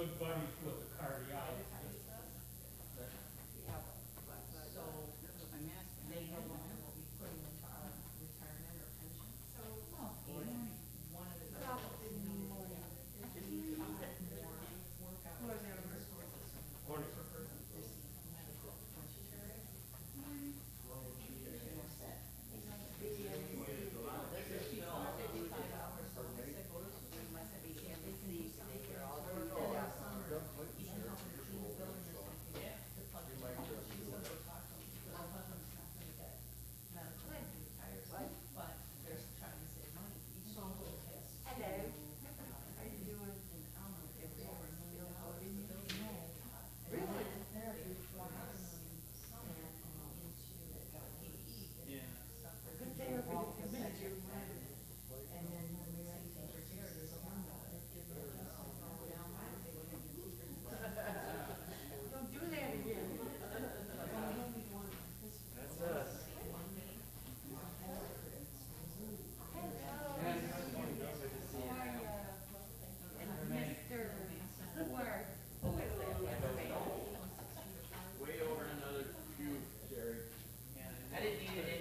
good buddy Flip. distributed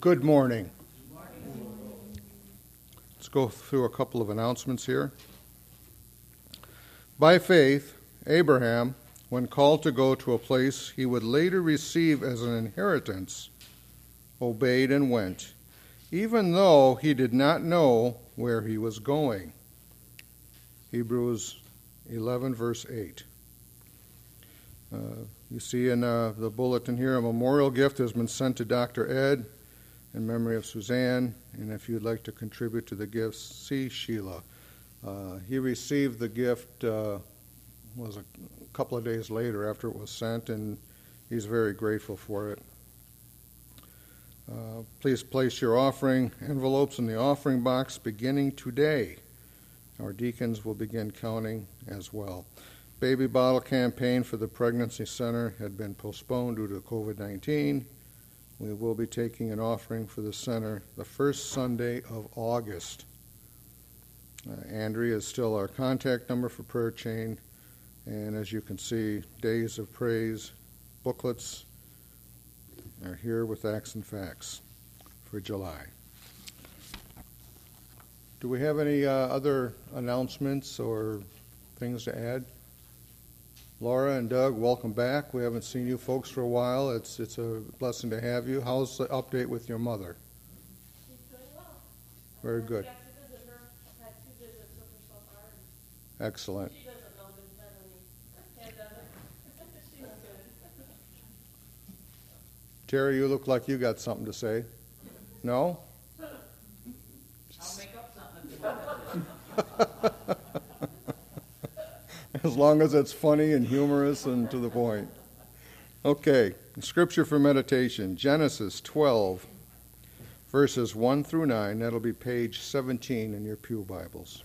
Good morning. Let's go through a couple of announcements here. By faith, Abraham, when called to go to a place he would later receive as an inheritance, obeyed and went, even though he did not know where he was going. Hebrews 11, verse 8. Uh, you see in uh, the bulletin here a memorial gift has been sent to Dr. Ed in memory of Suzanne, and if you'd like to contribute to the gifts, see Sheila. Uh, he received the gift uh, was a couple of days later after it was sent, and he's very grateful for it. Uh, please place your offering envelopes in the offering box beginning today. Our deacons will begin counting as well. Baby bottle campaign for the pregnancy center had been postponed due to COVID 19. We will be taking an offering for the center the first Sunday of August. Uh, Andrea is still our contact number for prayer chain, and as you can see, Days of Praise booklets are here with acts and facts for July. Do we have any uh, other announcements or things to add? Laura and Doug, welcome back. We haven't seen you folks for a while. It's it's a blessing to have you. How's the update with your mother? She's doing well. Very good. Got to visit her, had two visits with her so far. and Excellent. She doesn't know there's been any pandemic. She's good. Terry, you look like you got something to say. No? I'll make up something. as long as it's funny and humorous and to the point. Okay, scripture for meditation Genesis 12, verses 1 through 9. That'll be page 17 in your Pew Bibles.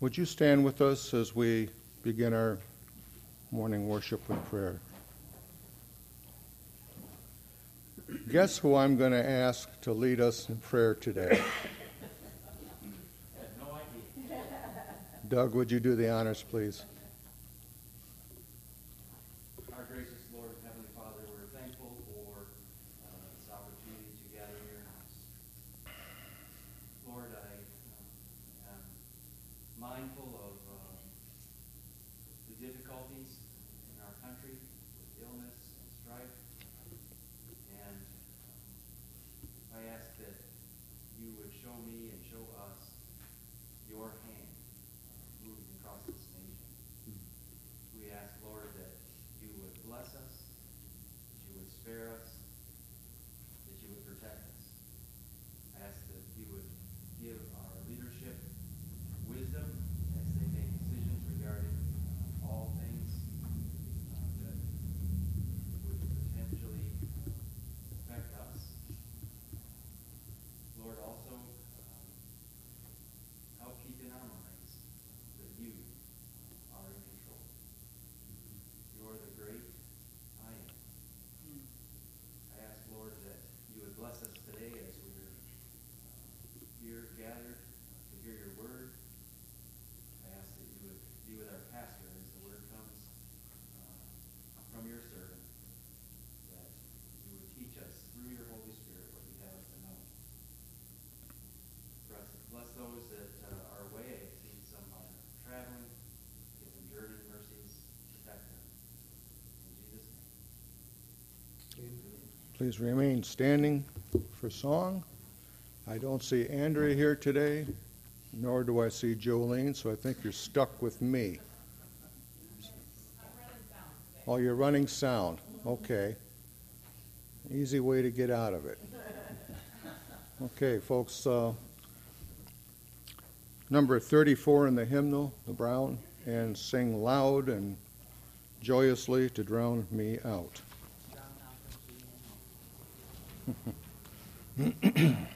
Would you stand with us as we begin our morning worship with prayer? Guess who I'm going to ask to lead us in prayer today? no Doug, would you do the honors, please? Please remain standing for song. I don't see Andrea here today, nor do I see Jolene, so I think you're stuck with me. Oh, you're running sound. Okay. Easy way to get out of it. Okay, folks. Uh, number 34 in the hymnal, the brown, and sing loud and joyously to drown me out. うん。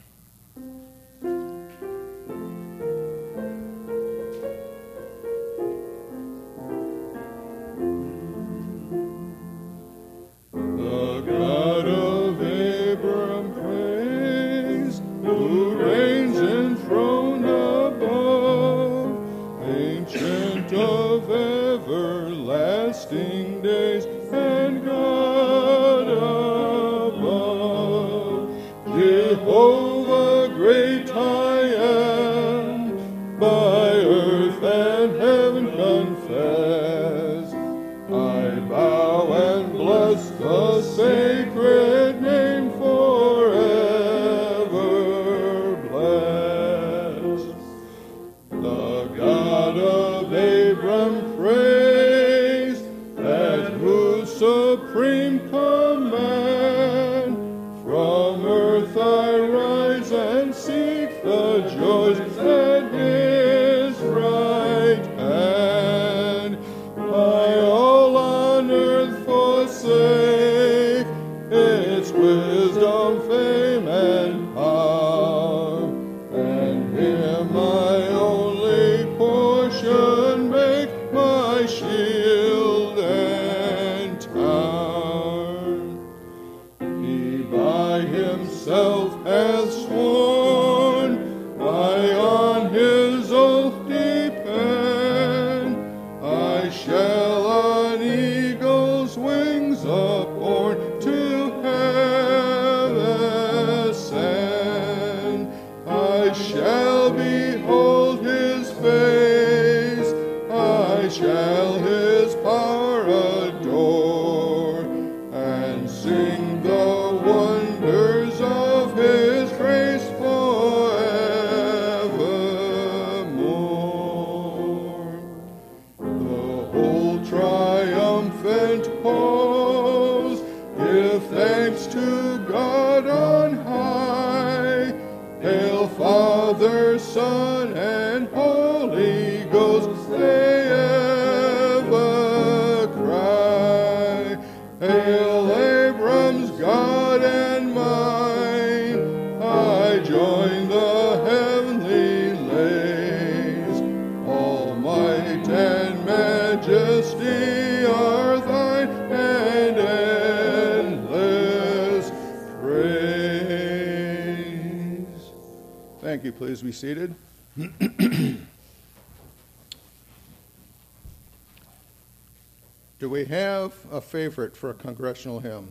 Favorite for a congressional hymn?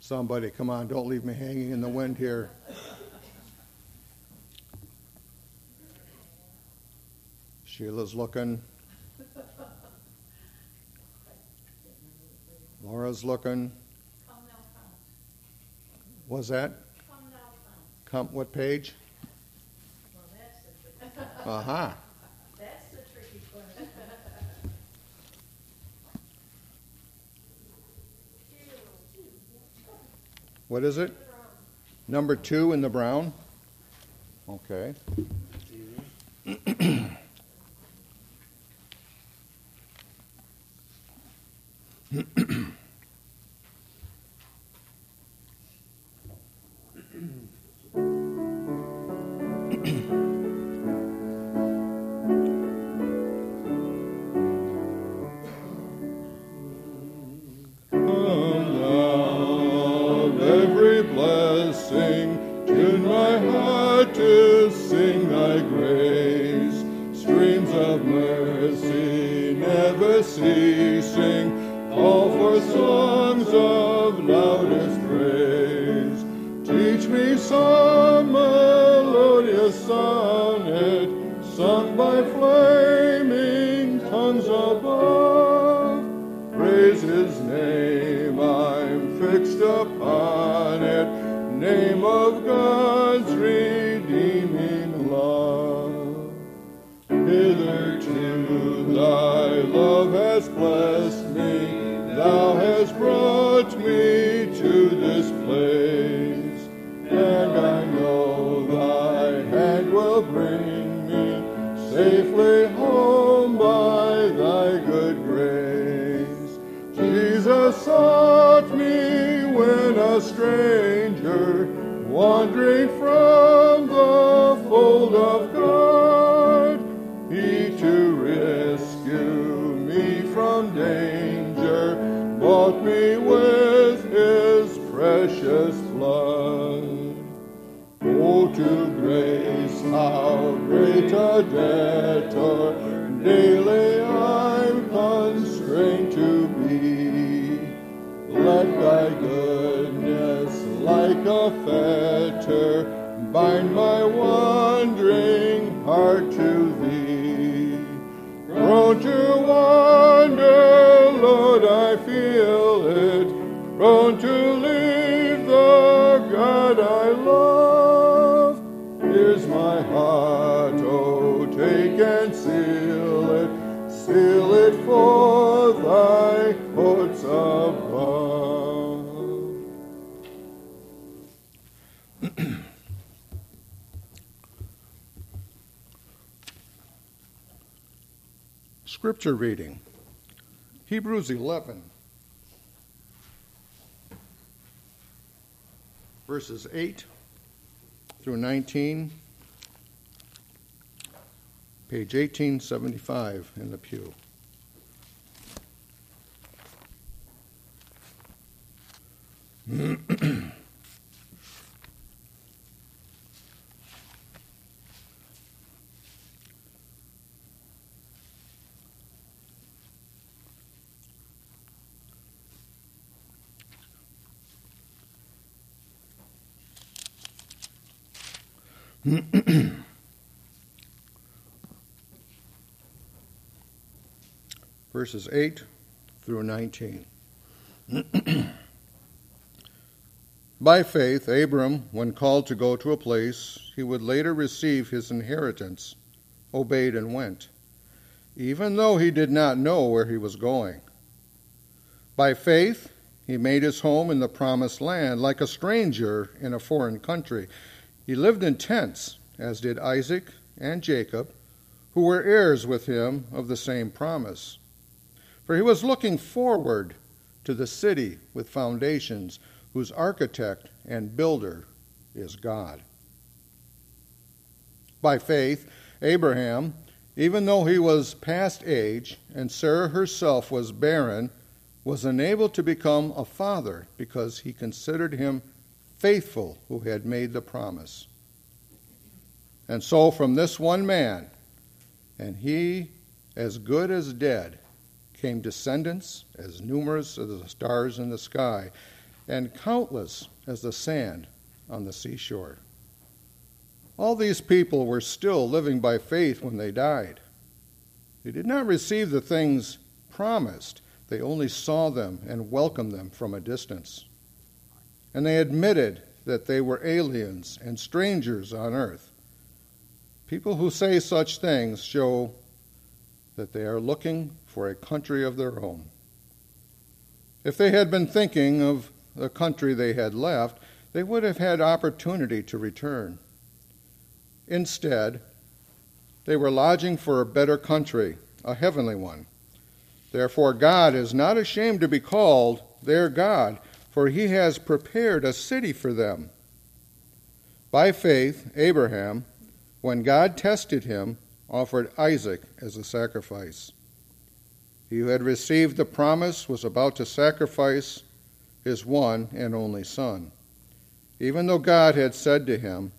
Somebody, come on, don't leave me hanging in the wind here. Sheila's looking. Laura's looking. Come now, come. Was that? Come now, come. Come, what page? Well, that's the tricky, Aha. that's the tricky part. What is it? Number two in the brown? Okay. Wandering from the fold of God, he to rescue me from danger, bought me with his precious blood. Oh, to grace, how great a debtor daily Scripture reading Hebrews 11, verses 8 through 19, page 1875 in the pew. verses 8 through 19. By faith, Abram, when called to go to a place he would later receive his inheritance, obeyed and went, even though he did not know where he was going. By faith, he made his home in the promised land like a stranger in a foreign country. He lived in tents, as did Isaac and Jacob, who were heirs with him of the same promise. For he was looking forward to the city with foundations, whose architect and builder is God. By faith, Abraham, even though he was past age and Sarah herself was barren, was enabled to become a father because he considered him faithful who had made the promise. And so, from this one man, and he as good as dead, came descendants as numerous as the stars in the sky, and countless as the sand on the seashore. All these people were still living by faith when they died. They did not receive the things promised, they only saw them and welcomed them from a distance. And they admitted that they were aliens and strangers on earth. People who say such things show that they are looking for a country of their own. If they had been thinking of the country they had left, they would have had opportunity to return. Instead, they were lodging for a better country, a heavenly one. Therefore, God is not ashamed to be called their God, for he has prepared a city for them. By faith, Abraham, when God tested him, offered Isaac as a sacrifice. He who had received the promise was about to sacrifice his one and only son. Even though God had said to him,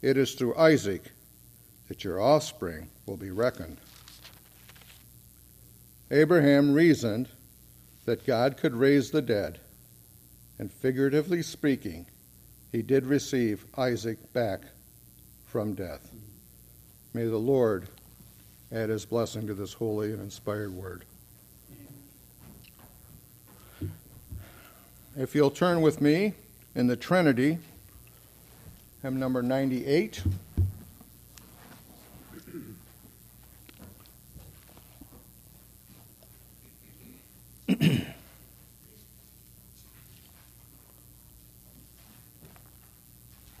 It is through Isaac that your offspring will be reckoned. Abraham reasoned that God could raise the dead, and figuratively speaking, he did receive Isaac back from death. May the Lord add his blessing to this holy and inspired word. If you'll turn with me in the Trinity, hymn number 98.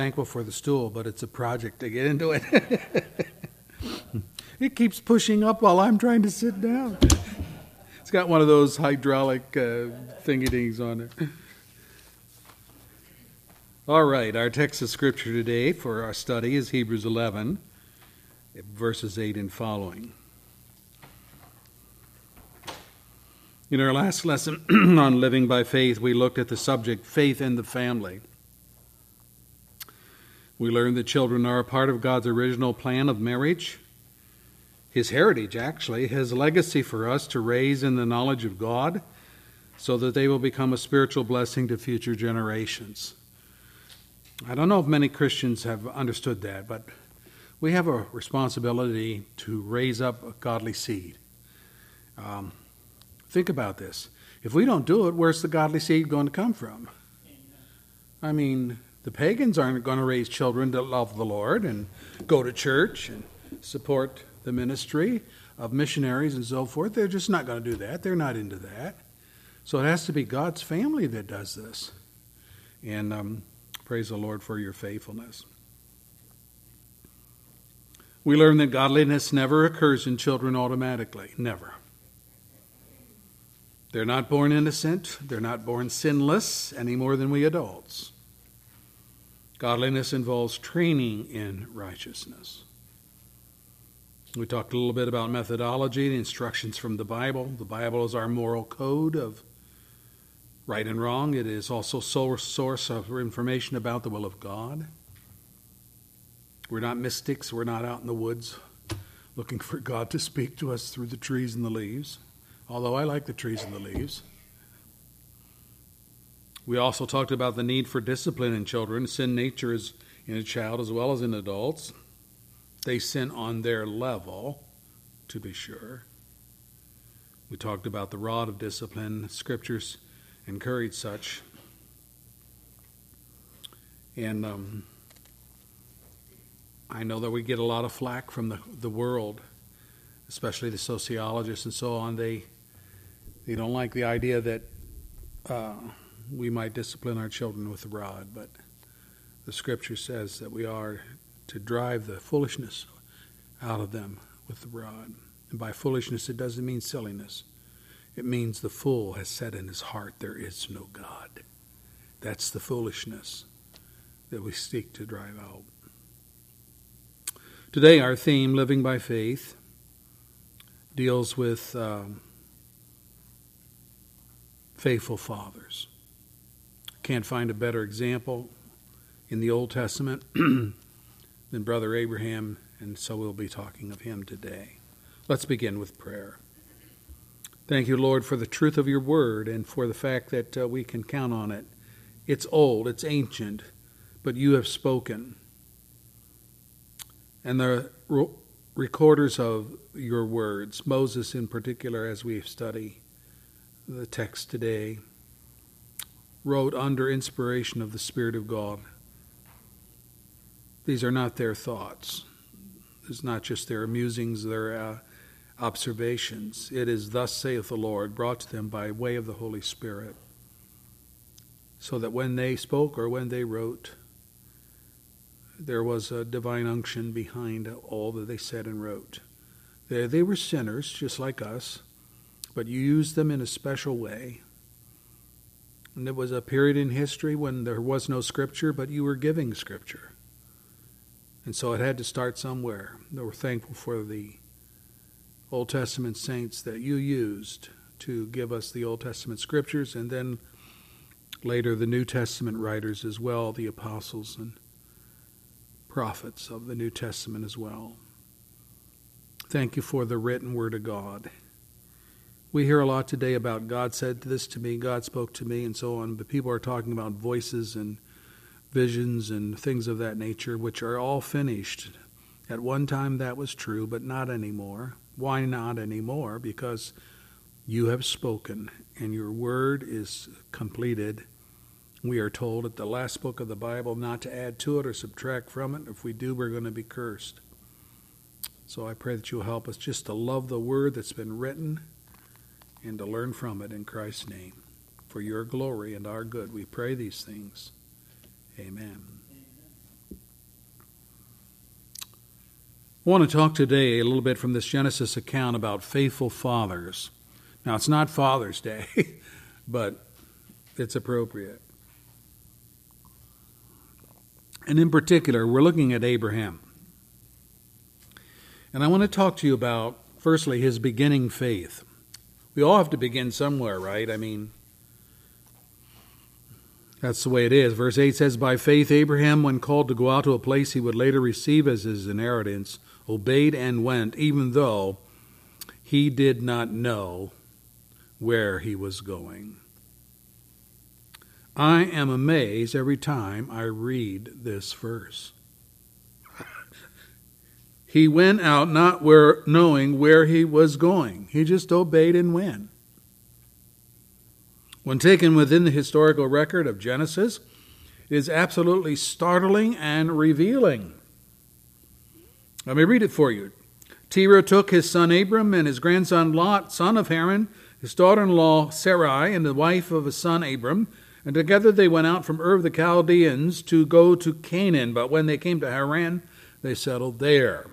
thankful for the stool, but it's a project to get into it. it keeps pushing up while I'm trying to sit down. It's got one of those hydraulic uh, thingy-dings on it. All right, our text of scripture today for our study is Hebrews 11, verses 8 and following. In our last lesson on living by faith, we looked at the subject faith in the family. We learn that children are a part of God's original plan of marriage, His heritage, actually, His legacy for us to raise in the knowledge of God so that they will become a spiritual blessing to future generations. I don't know if many Christians have understood that, but we have a responsibility to raise up a godly seed. Um, think about this. If we don't do it, where's the godly seed going to come from? I mean, the pagans aren't going to raise children that love the Lord and go to church and support the ministry of missionaries and so forth. They're just not going to do that. They're not into that. So it has to be God's family that does this. And um, praise the Lord for your faithfulness. We learn that godliness never occurs in children automatically. Never. They're not born innocent. They're not born sinless any more than we adults. Godliness involves training in righteousness. We talked a little bit about methodology, the instructions from the Bible. The Bible is our moral code of right and wrong. It is also source source of information about the will of God. We're not mystics. We're not out in the woods looking for God to speak to us through the trees and the leaves, although I like the trees and the leaves. We also talked about the need for discipline in children. Sin nature is in a child as well as in adults. They sin on their level, to be sure. We talked about the rod of discipline. Scriptures encourage such. And um, I know that we get a lot of flack from the, the world, especially the sociologists and so on. They they don't like the idea that uh, we might discipline our children with the rod, but the Scripture says that we are to drive the foolishness out of them with the rod. And by foolishness, it doesn't mean silliness. It means the fool has said in his heart, There is no God. That's the foolishness that we seek to drive out. Today, our theme, Living by Faith, deals with um, faithful fathers. Can't find a better example in the Old Testament than Brother Abraham, and so we'll be talking of him today. Let's begin with prayer. Thank you, Lord, for the truth of your word and for the fact that uh, we can count on it. It's old, it's ancient, but you have spoken. And the recorders of your words, Moses in particular, as we study the text today, wrote under inspiration of the Spirit of God. These are not their thoughts. It's not just their musings, their uh, observations. It is, Thus saith the Lord, brought to them by way of the Holy Spirit, so that when they spoke or when they wrote, there was a divine unction behind all that they said and wrote. They, they were sinners, just like us, but you used them in a special way. And it was a period in history when there was no scripture, but you were giving scripture. And so it had to start somewhere. Were thankful for the Old Testament saints that you used to give us the Old Testament scriptures, and then later the New Testament writers as well, the apostles and prophets of the New Testament as well. Thank you for the written word of God. We hear a lot today about God said this to me, God spoke to me, and so on, but people are talking about voices and visions and things of that nature, which are all finished. At one time that was true, but not anymore. Why not anymore? Because you have spoken, and your word is completed we are told at the last book of the Bible not to add to it or subtract from it. If we do, we're going to be cursed. So I pray that you'll help us just to love the word that's been written and to learn from it in Christ's name. For your glory and our good, we pray these things. Amen. I want to talk today a little bit from this Genesis account about faithful fathers. Now, it's not Father's Day, but it's appropriate. And in particular, we're looking at Abraham. And I want to talk to you about, firstly, his beginning faith. We all have to begin somewhere, right? I mean, that's the way it is. Verse 8 says, By faith, Abraham, when called to go out to a place he would later receive as his inheritance, obeyed and went, even though he did not know where he was going. I am amazed every time I read this verse. He went out not where, knowing where he was going, he just obeyed and went. When taken within the historical record of Genesis, it is absolutely startling and revealing. Let me read it for you. Terah took his son Abram and his grandson Lot, son of Haran, his daughter in law Sarai, and the wife of his son Abram, and together they went out from Ur of the Chaldeans to go to Canaan. But when they came to Haran, they settled there.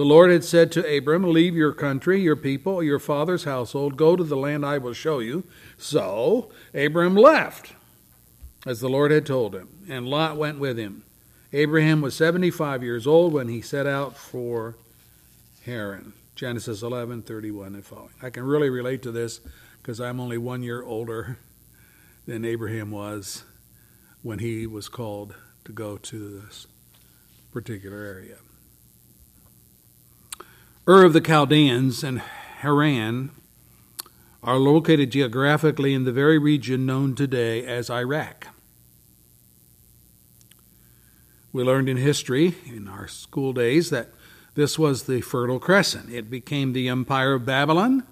The Lord had said to Abram, Leave your country, your people, your father's household, go to the land I will show you. So Abram left, as the Lord had told him, and Lot went with him. Abraham was 75 years old when he set out for Haran. Genesis 11, 31 and following. I can really relate to this because I'm only one year older than Abraham was when he was called to go to this particular area. Ur of the Chaldeans and Haran are located geographically in the very region known today as Iraq. We learned in history in our school days that this was the Fertile Crescent. It became the Empire of Babylon,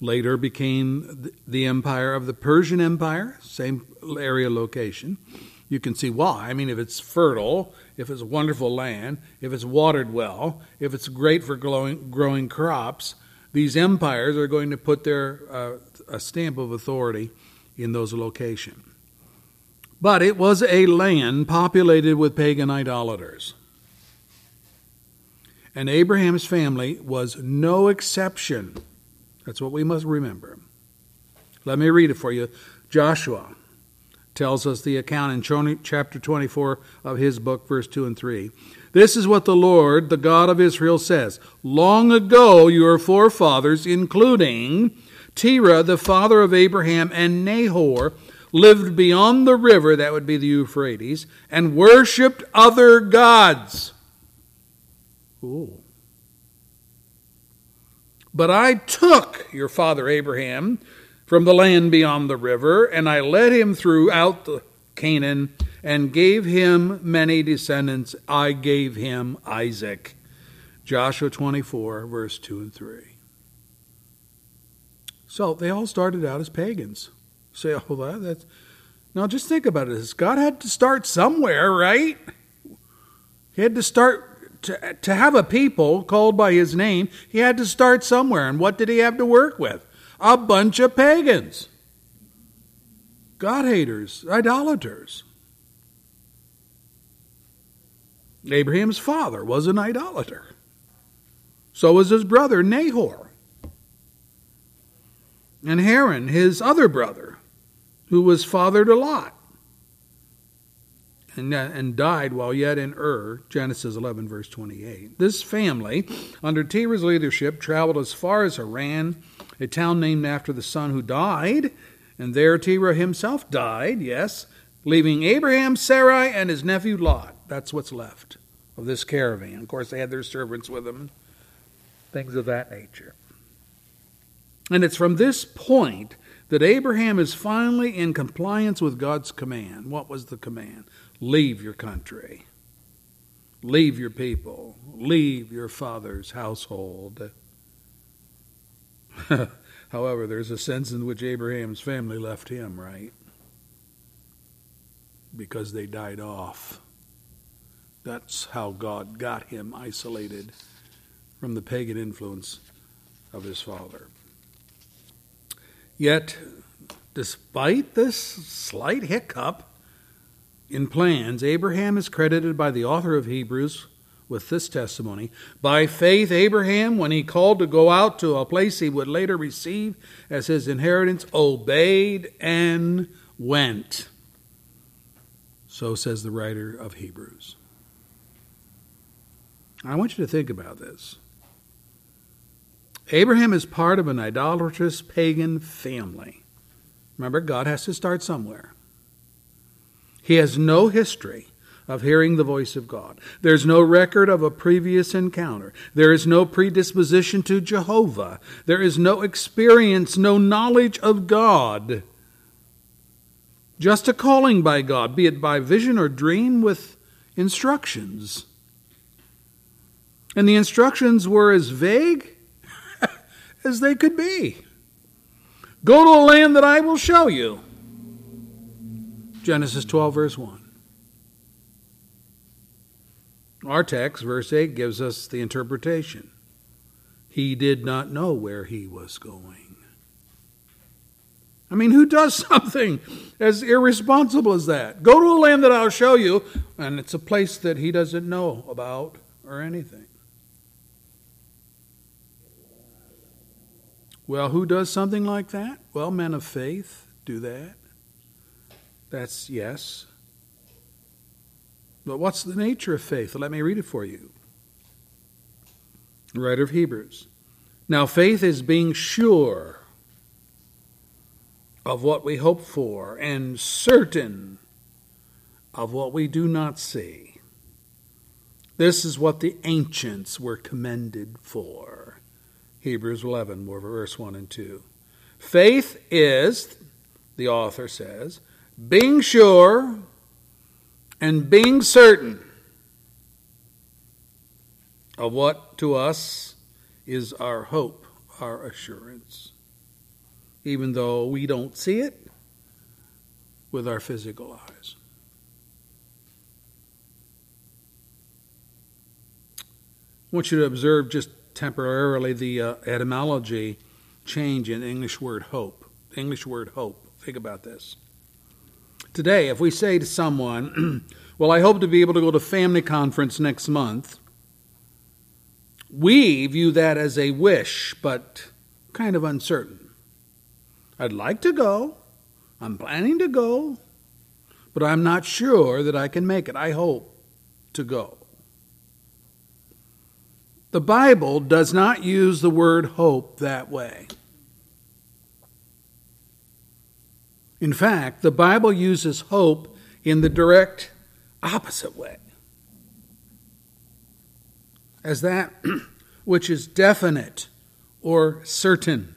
later became the Empire of the Persian Empire, same area location. You can see why. I mean, if it's fertile, if it's a wonderful land, if it's watered well, if it's great for growing, growing crops, these empires are going to put their uh, a stamp of authority in those locations. But it was a land populated with pagan idolaters. And Abraham's family was no exception. That's what we must remember. Let me read it for you. Joshua tells us the account in chapter 24 of his book, verse 2 and 3. This is what the Lord, the God of Israel, says Long ago, your forefathers, including Terah, the father of Abraham, and Nahor, lived beyond the river, that would be the Euphrates, and worshiped other gods. Ooh. But I took your father Abraham from the land beyond the river, and I led him throughout the Canaan and gave him many descendants. I gave him Isaac. Joshua 24, verse 2 and 3. So they all started out as pagans. say, oh, that, that's. Now just think about it. God had to start somewhere, right? He had to start to, to have a people called by his name. He had to start somewhere. And what did he have to work with? A bunch of pagans, God haters, idolaters. Abraham's father was an idolater. So was his brother Nahor. And Haran, his other brother, who was father to Lot and, uh, and died while yet in Ur, Genesis 11, verse 28. This family, under Terah's leadership, traveled as far as Haran a town named after the son who died, and there Terah himself died, yes, leaving Abraham, Sarai, and his nephew Lot. That's what's left of this caravan. Of course, they had their servants with them, things of that nature. And it's from this point that Abraham is finally in compliance with God's command. What was the command? Leave your country, leave your people, leave your father's household. However, there's a sense in which Abraham's family left him, right? Because they died off. That's how God got him isolated from the pagan influence of his father. Yet, despite this slight hiccup in plans, Abraham is credited by the author of Hebrews with this testimony. By faith, Abraham, when he called to go out to a place he would later receive as his inheritance, obeyed and went. So says the writer of Hebrews. I want you to think about this. Abraham is part of an idolatrous pagan family. Remember, God has to start somewhere. He has no history of hearing the voice of God. There's no record of a previous encounter. There is no predisposition to Jehovah. There is no experience, no knowledge of God. Just a calling by God, be it by vision or dream with instructions. And the instructions were as vague as they could be. Go to a land that I will show you. Genesis 12, verse 1. Our text, verse 8, gives us the interpretation. He did not know where he was going. I mean, who does something as irresponsible as that? Go to a land that I'll show you, and it's a place that he doesn't know about or anything. Well, who does something like that? Well, men of faith do that. That's yes. But what's the nature of faith? Let me read it for you. The writer of Hebrews. Now, faith is being sure of what we hope for and certain of what we do not see. This is what the ancients were commended for. Hebrews 11, verse 1 and 2. Faith is, the author says, being sure and being certain of what to us is our hope, our assurance, even though we don't see it with our physical eyes. I want you to observe just temporarily the uh, etymology change in English word hope. English word hope. Think about this. Today, if we say to someone, Well, I hope to be able to go to family conference next month, we view that as a wish, but kind of uncertain. I'd like to go. I'm planning to go, but I'm not sure that I can make it. I hope to go. The Bible does not use the word hope that way. In fact, the Bible uses hope in the direct opposite way as that which is definite or certain.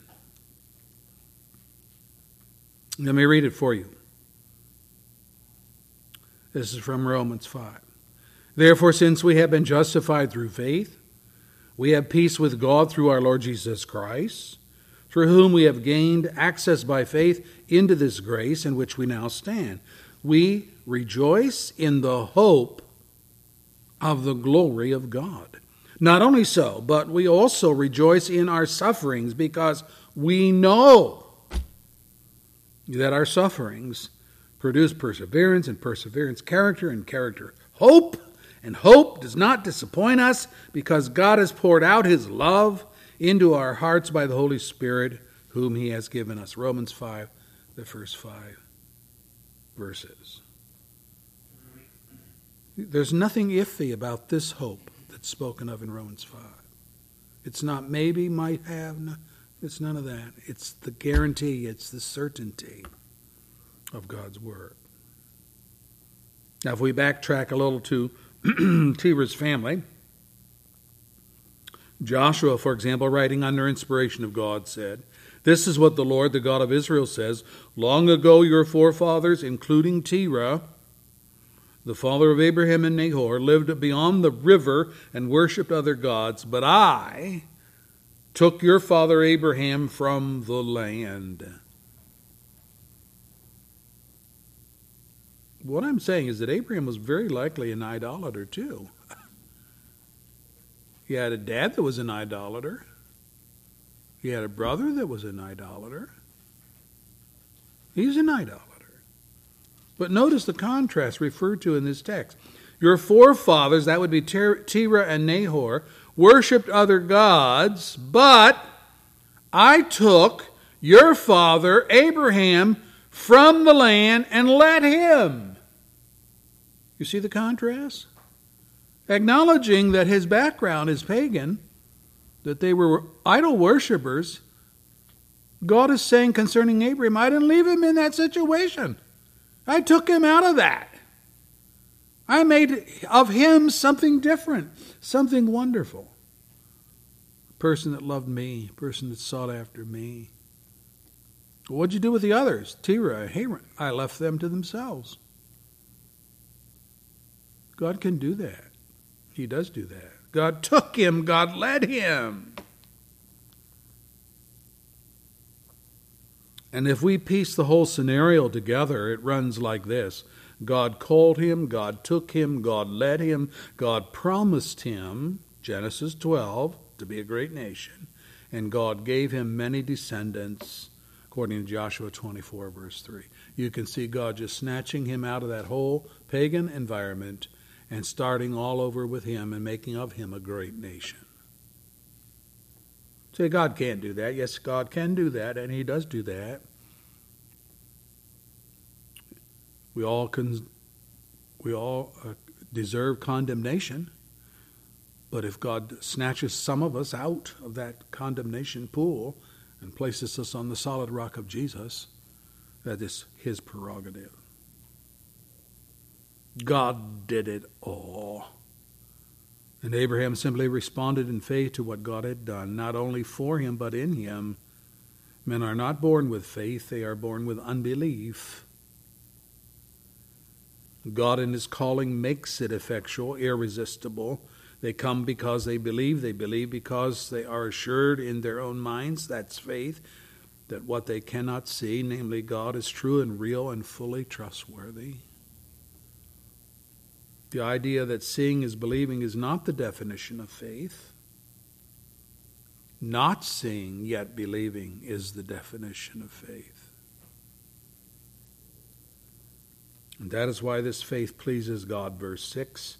Let me read it for you. This is from Romans 5. Therefore, since we have been justified through faith, we have peace with God through our Lord Jesus Christ through whom we have gained access by faith into this grace in which we now stand. We rejoice in the hope of the glory of God. Not only so, but we also rejoice in our sufferings because we know that our sufferings produce perseverance, and perseverance, character, and character, hope. And hope does not disappoint us because God has poured out his love into our hearts by the Holy Spirit, whom He has given us. Romans 5, the first five verses. There's nothing iffy about this hope that's spoken of in Romans 5. It's not maybe, might have, no, it's none of that. It's the guarantee, it's the certainty of God's Word. Now, if we backtrack a little to Terah's family, Joshua, for example, writing under inspiration of God, said, This is what the Lord, the God of Israel, says Long ago, your forefathers, including Terah, the father of Abraham and Nahor, lived beyond the river and worshipped other gods, but I took your father Abraham from the land. What I'm saying is that Abraham was very likely an idolater, too. He had a dad that was an idolater. He had a brother that was an idolater. He's an idolater. But notice the contrast referred to in this text. Your forefathers, that would be Terah and Nahor, worshipped other gods, but I took your father Abraham from the land and led him. You see the contrast? Acknowledging that his background is pagan, that they were idol worshippers, God is saying concerning Abraham, I didn't leave him in that situation. I took him out of that. I made of him something different, something wonderful. A person that loved me, a person that sought after me. What'd you do with the others? Terah, Haran. I left them to themselves. God can do that. He does do that. God took him, God led him. And if we piece the whole scenario together, it runs like this God called him, God took him, God led him, God promised him, Genesis 12, to be a great nation, and God gave him many descendants, according to Joshua 24, verse 3. You can see God just snatching him out of that whole pagan environment and starting all over with him and making of him a great nation. Say, God can't do that. Yes, God can do that, and He does do that. We all can, we all uh, deserve condemnation, but if God snatches some of us out of that condemnation pool and places us on the solid rock of Jesus, that is His prerogative. God did it all. And Abraham simply responded in faith to what God had done, not only for him, but in him. Men are not born with faith, they are born with unbelief. God in his calling makes it effectual, irresistible. They come because they believe. They believe because they are assured in their own minds, that's faith, that what they cannot see, namely God, is true and real and fully trustworthy. The idea that seeing is believing is not the definition of faith. Not seeing yet believing is the definition of faith. And that is why this faith pleases God. Verse 6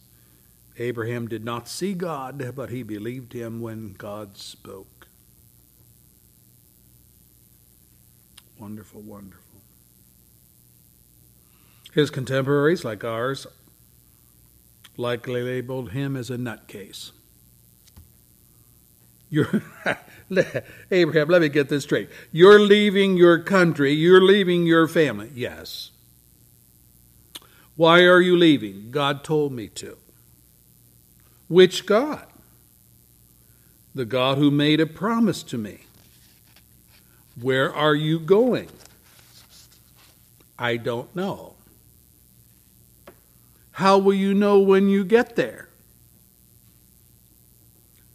Abraham did not see God, but he believed him when God spoke. Wonderful, wonderful. His contemporaries, like ours, likely labeled him as a nutcase. You're, Abraham, let me get this straight. You're leaving your country, you're leaving your family. Yes. Why are you leaving? God told me to. Which God? The God who made a promise to me. Where are you going? I don't know. How will you know when you get there?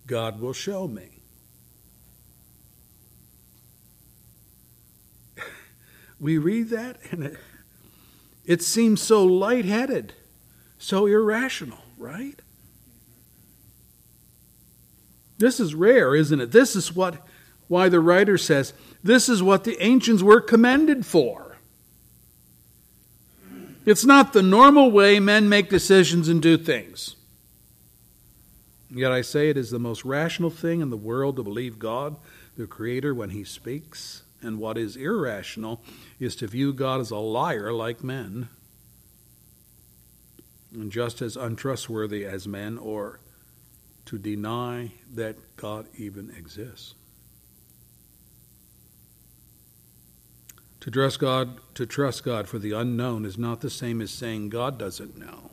God will show me. we read that and it, it seems so lightheaded, so irrational, right? This is rare, isn't it? This is what why the writer says this is what the ancients were commended for. It's not the normal way men make decisions and do things. Yet I say it is the most rational thing in the world to believe God, the Creator, when He speaks, and what is irrational is to view God as a liar like men, and just as untrustworthy as men, or to deny that God even exists. To trust God, to trust God for the unknown is not the same as saying God doesn't know.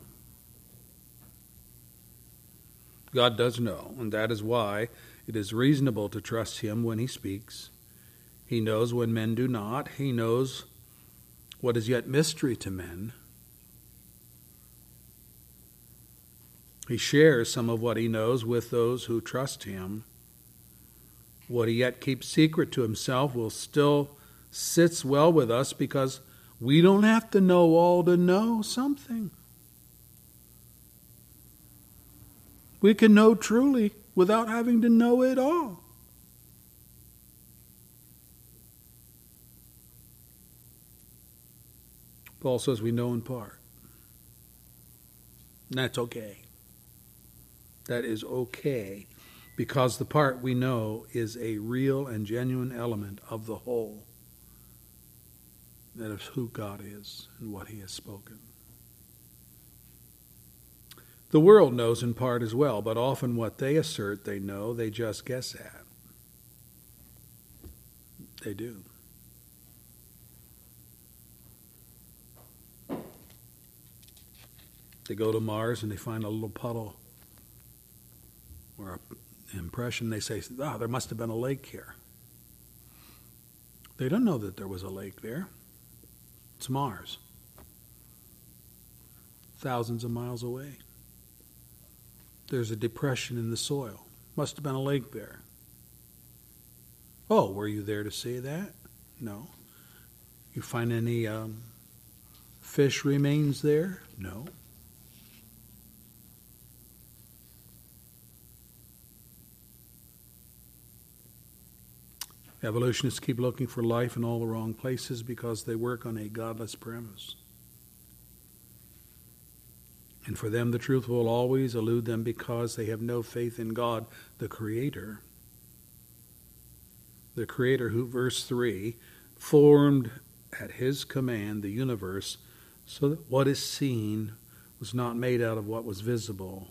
God does know, and that is why it is reasonable to trust him when he speaks. He knows when men do not. He knows what is yet mystery to men. He shares some of what he knows with those who trust him. What he yet keeps secret to himself will still sits well with us because we don't have to know all to know something. We can know truly without having to know it all. Paul says we know in part. And that's okay. That is okay because the part we know is a real and genuine element of the whole. That is who God is and what He has spoken. The world knows in part as well, but often what they assert they know, they just guess at. They do. They go to Mars and they find a little puddle or an impression. They say, oh, there must have been a lake here. They don't know that there was a lake there. It's Mars, thousands of miles away. There's a depression in the soil. Must have been a lake there. Oh, were you there to see that? No. You find any um, fish remains there? No. Evolutionists keep looking for life in all the wrong places because they work on a godless premise. And for them, the truth will always elude them because they have no faith in God, the Creator. The Creator, who, verse 3, formed at His command the universe so that what is seen was not made out of what was visible.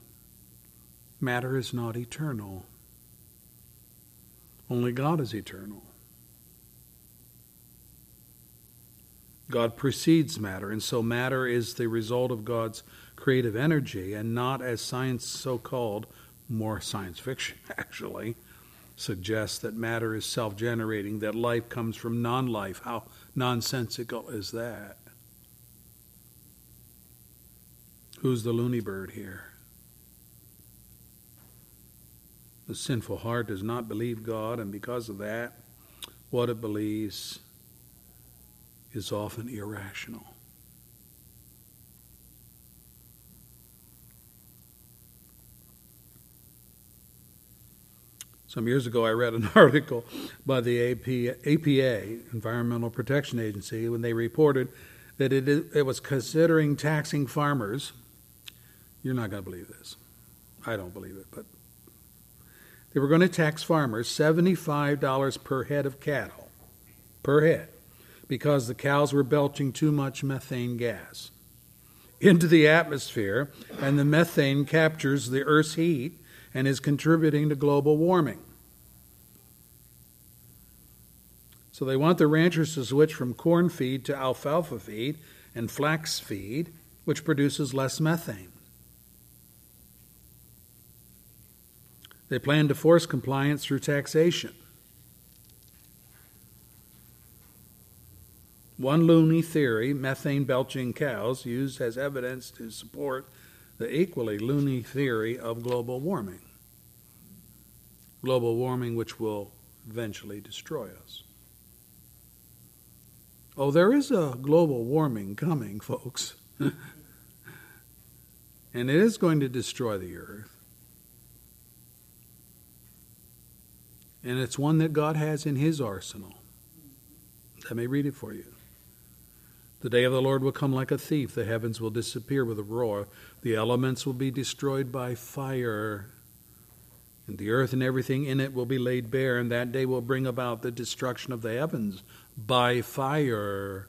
Matter is not eternal. Only God is eternal. God precedes matter, and so matter is the result of God's creative energy, and not as science so called, more science fiction actually, suggests that matter is self generating, that life comes from non life. How nonsensical is that? Who's the loony bird here? The sinful heart does not believe God, and because of that, what it believes is often irrational. Some years ago, I read an article by the AP, APA, Environmental Protection Agency, when they reported that it, it was considering taxing farmers. You're not going to believe this. I don't believe it, but they were going to tax farmers $75 per head of cattle, per head, because the cows were belching too much methane gas into the atmosphere, and the methane captures the Earth's heat and is contributing to global warming. So they want the ranchers to switch from corn feed to alfalfa feed and flax feed, which produces less methane. They plan to force compliance through taxation. One loony theory, methane belching cows, used as evidence to support the equally loony theory of global warming. Global warming, which will eventually destroy us. Oh, there is a global warming coming, folks. and it is going to destroy the earth. And it's one that God has in His arsenal. Let me read it for you. The day of the Lord will come like a thief. The heavens will disappear with a roar. The elements will be destroyed by fire. And the earth and everything in it will be laid bare. And that day will bring about the destruction of the heavens by fire.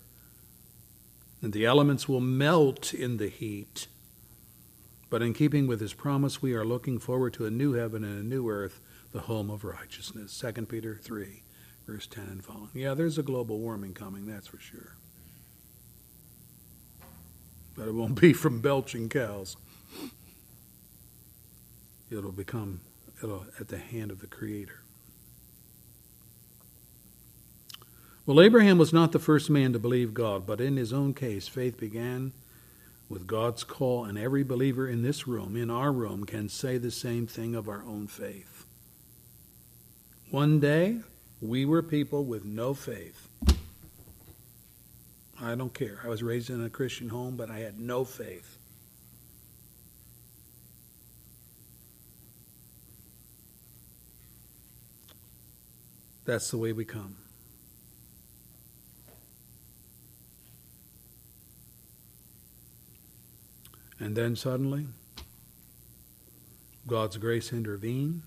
And the elements will melt in the heat. But in keeping with his promise, we are looking forward to a new heaven and a new earth, the home of righteousness. 2 Peter 3, verse 10 and following. Yeah, there's a global warming coming, that's for sure. But it won't be from belching cows. It'll become it'll at the hand of the Creator. Well, Abraham was not the first man to believe God, but in his own case, faith began with God's call, and every believer in this room, in our room, can say the same thing of our own faith. One day, we were people with no faith. I don't care. I was raised in a Christian home, but I had no faith. That's the way we come. And then suddenly, God's grace intervened,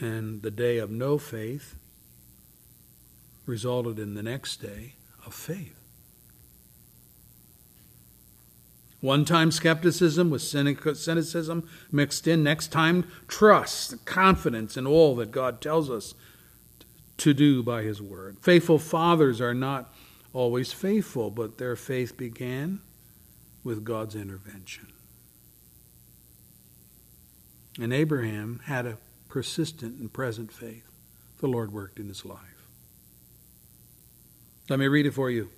and the day of no faith resulted in the next day of faith. One time skepticism with cynicism mixed in. Next time, trust, confidence in all that God tells us to do by His Word. Faithful fathers are not always faithful, but their faith began with God's intervention. And Abraham had a persistent and present faith. The Lord worked in his life. Let me read it for you.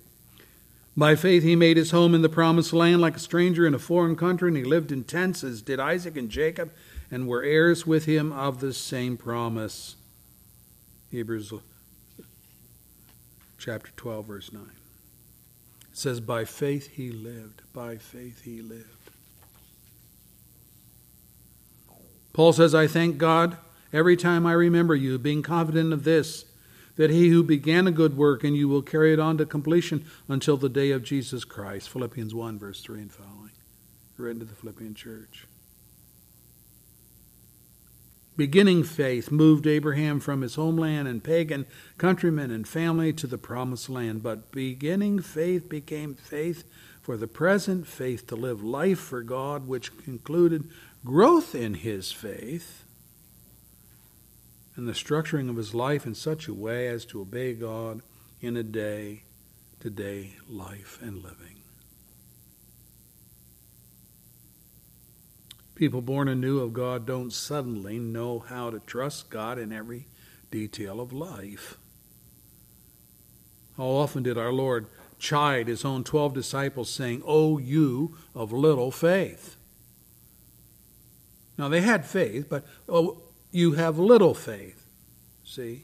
By faith, he made his home in the promised land like a stranger in a foreign country, and he lived in tents, as did Isaac and Jacob, and were heirs with him of the same promise. Hebrews chapter 12, verse 9. It says, By faith he lived. By faith he lived. Paul says, I thank God every time I remember you, being confident of this that he who began a good work in you will carry it on to completion until the day of Jesus Christ. Philippians 1, verse 3 and following. Written to the Philippian church. Beginning faith moved Abraham from his homeland and pagan countrymen and family to the promised land. But beginning faith became faith for the present, faith to live life for God, which included growth in his faith and the structuring of his life in such a way as to obey God in a day to day life and living. People born anew of God don't suddenly know how to trust God in every detail of life. How often did our Lord chide his own 12 disciples, saying, O you of little faith? Now, they had faith, but oh, you have little faith. See?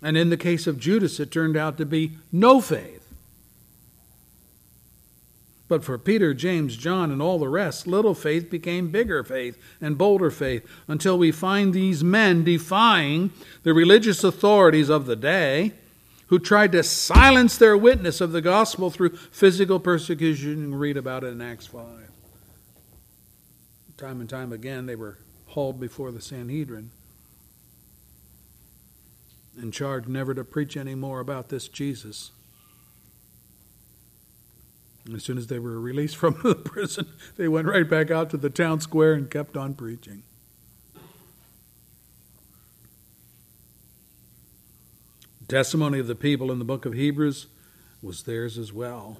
And in the case of Judas, it turned out to be no faith. But for Peter, James, John, and all the rest, little faith became bigger faith and bolder faith until we find these men defying the religious authorities of the day who tried to silence their witness of the gospel through physical persecution. Read about it in Acts 5. Time and time again, they were hauled before the Sanhedrin and charged never to preach any more about this Jesus. And as soon as they were released from the prison, they went right back out to the town square and kept on preaching. The testimony of the people in the book of Hebrews was theirs as well.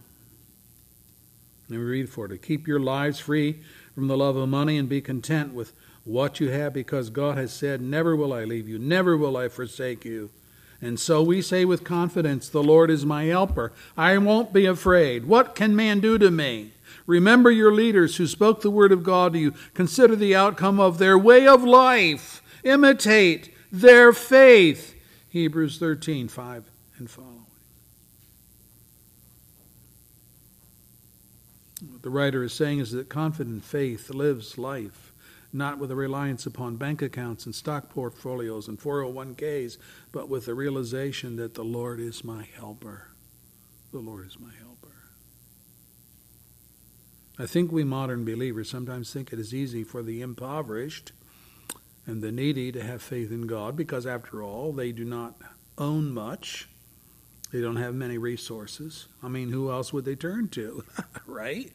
Let me read for it. To keep your lives free from the love of money and be content with what you have because God has said, Never will I leave you, never will I forsake you. And so we say with confidence, The Lord is my helper. I won't be afraid. What can man do to me? Remember your leaders who spoke the word of God to you. Consider the outcome of their way of life. Imitate their faith. Hebrews 13, 5 and following. What the writer is saying is that confident faith lives life not with a reliance upon bank accounts and stock portfolios and 401ks, but with the realization that the Lord is my helper. The Lord is my helper. I think we modern believers sometimes think it is easy for the impoverished and the needy to have faith in God because, after all, they do not own much. They don't have many resources. I mean, who else would they turn to? right?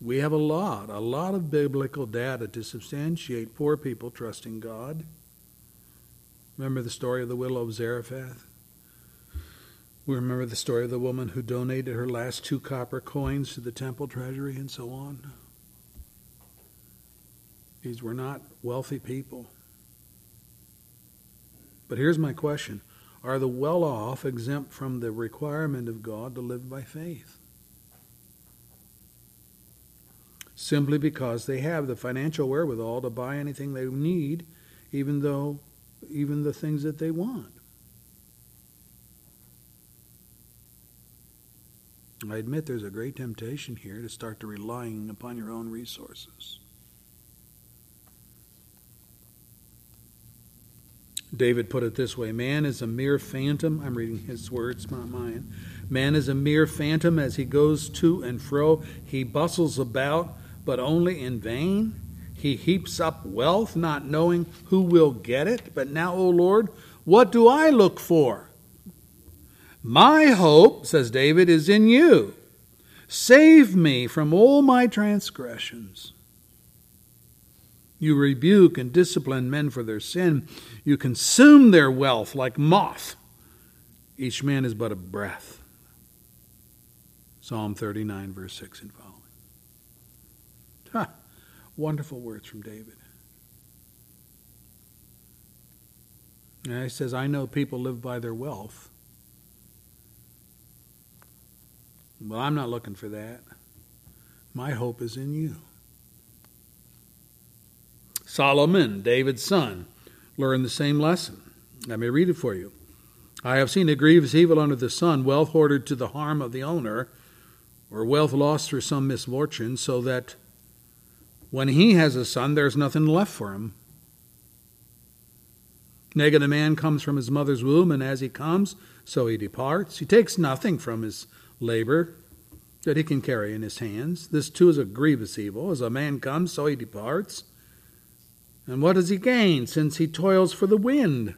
We have a lot, a lot of biblical data to substantiate poor people trusting God. Remember the story of the widow of Zarephath? We remember the story of the woman who donated her last two copper coins to the temple treasury and so on. These were not wealthy people. But here's my question Are the well off exempt from the requirement of God to live by faith? simply because they have the financial wherewithal to buy anything they need, even though even the things that they want. I admit there's a great temptation here to start to relying upon your own resources. David put it this way Man is a mere phantom. I'm reading his words, not mine. Man is a mere phantom as he goes to and fro. He bustles about, but only in vain. He heaps up wealth, not knowing who will get it. But now, O Lord, what do I look for? My hope, says David, is in you. Save me from all my transgressions. You rebuke and discipline men for their sin. You consume their wealth like moth. Each man is but a breath. Psalm 39, verse 6 and following. Ha! Wonderful words from David. And he says, I know people live by their wealth. But I'm not looking for that. My hope is in you. Solomon, David's son, learned the same lesson. Let me read it for you. I have seen a grievous evil under the sun, wealth hoarded to the harm of the owner, or wealth lost through some misfortune, so that when he has a son, there's nothing left for him. Naked a man comes from his mother's womb, and as he comes, so he departs. He takes nothing from his labor that he can carry in his hands. This too is a grievous evil. As a man comes, so he departs. And what does he gain, since he toils for the wind?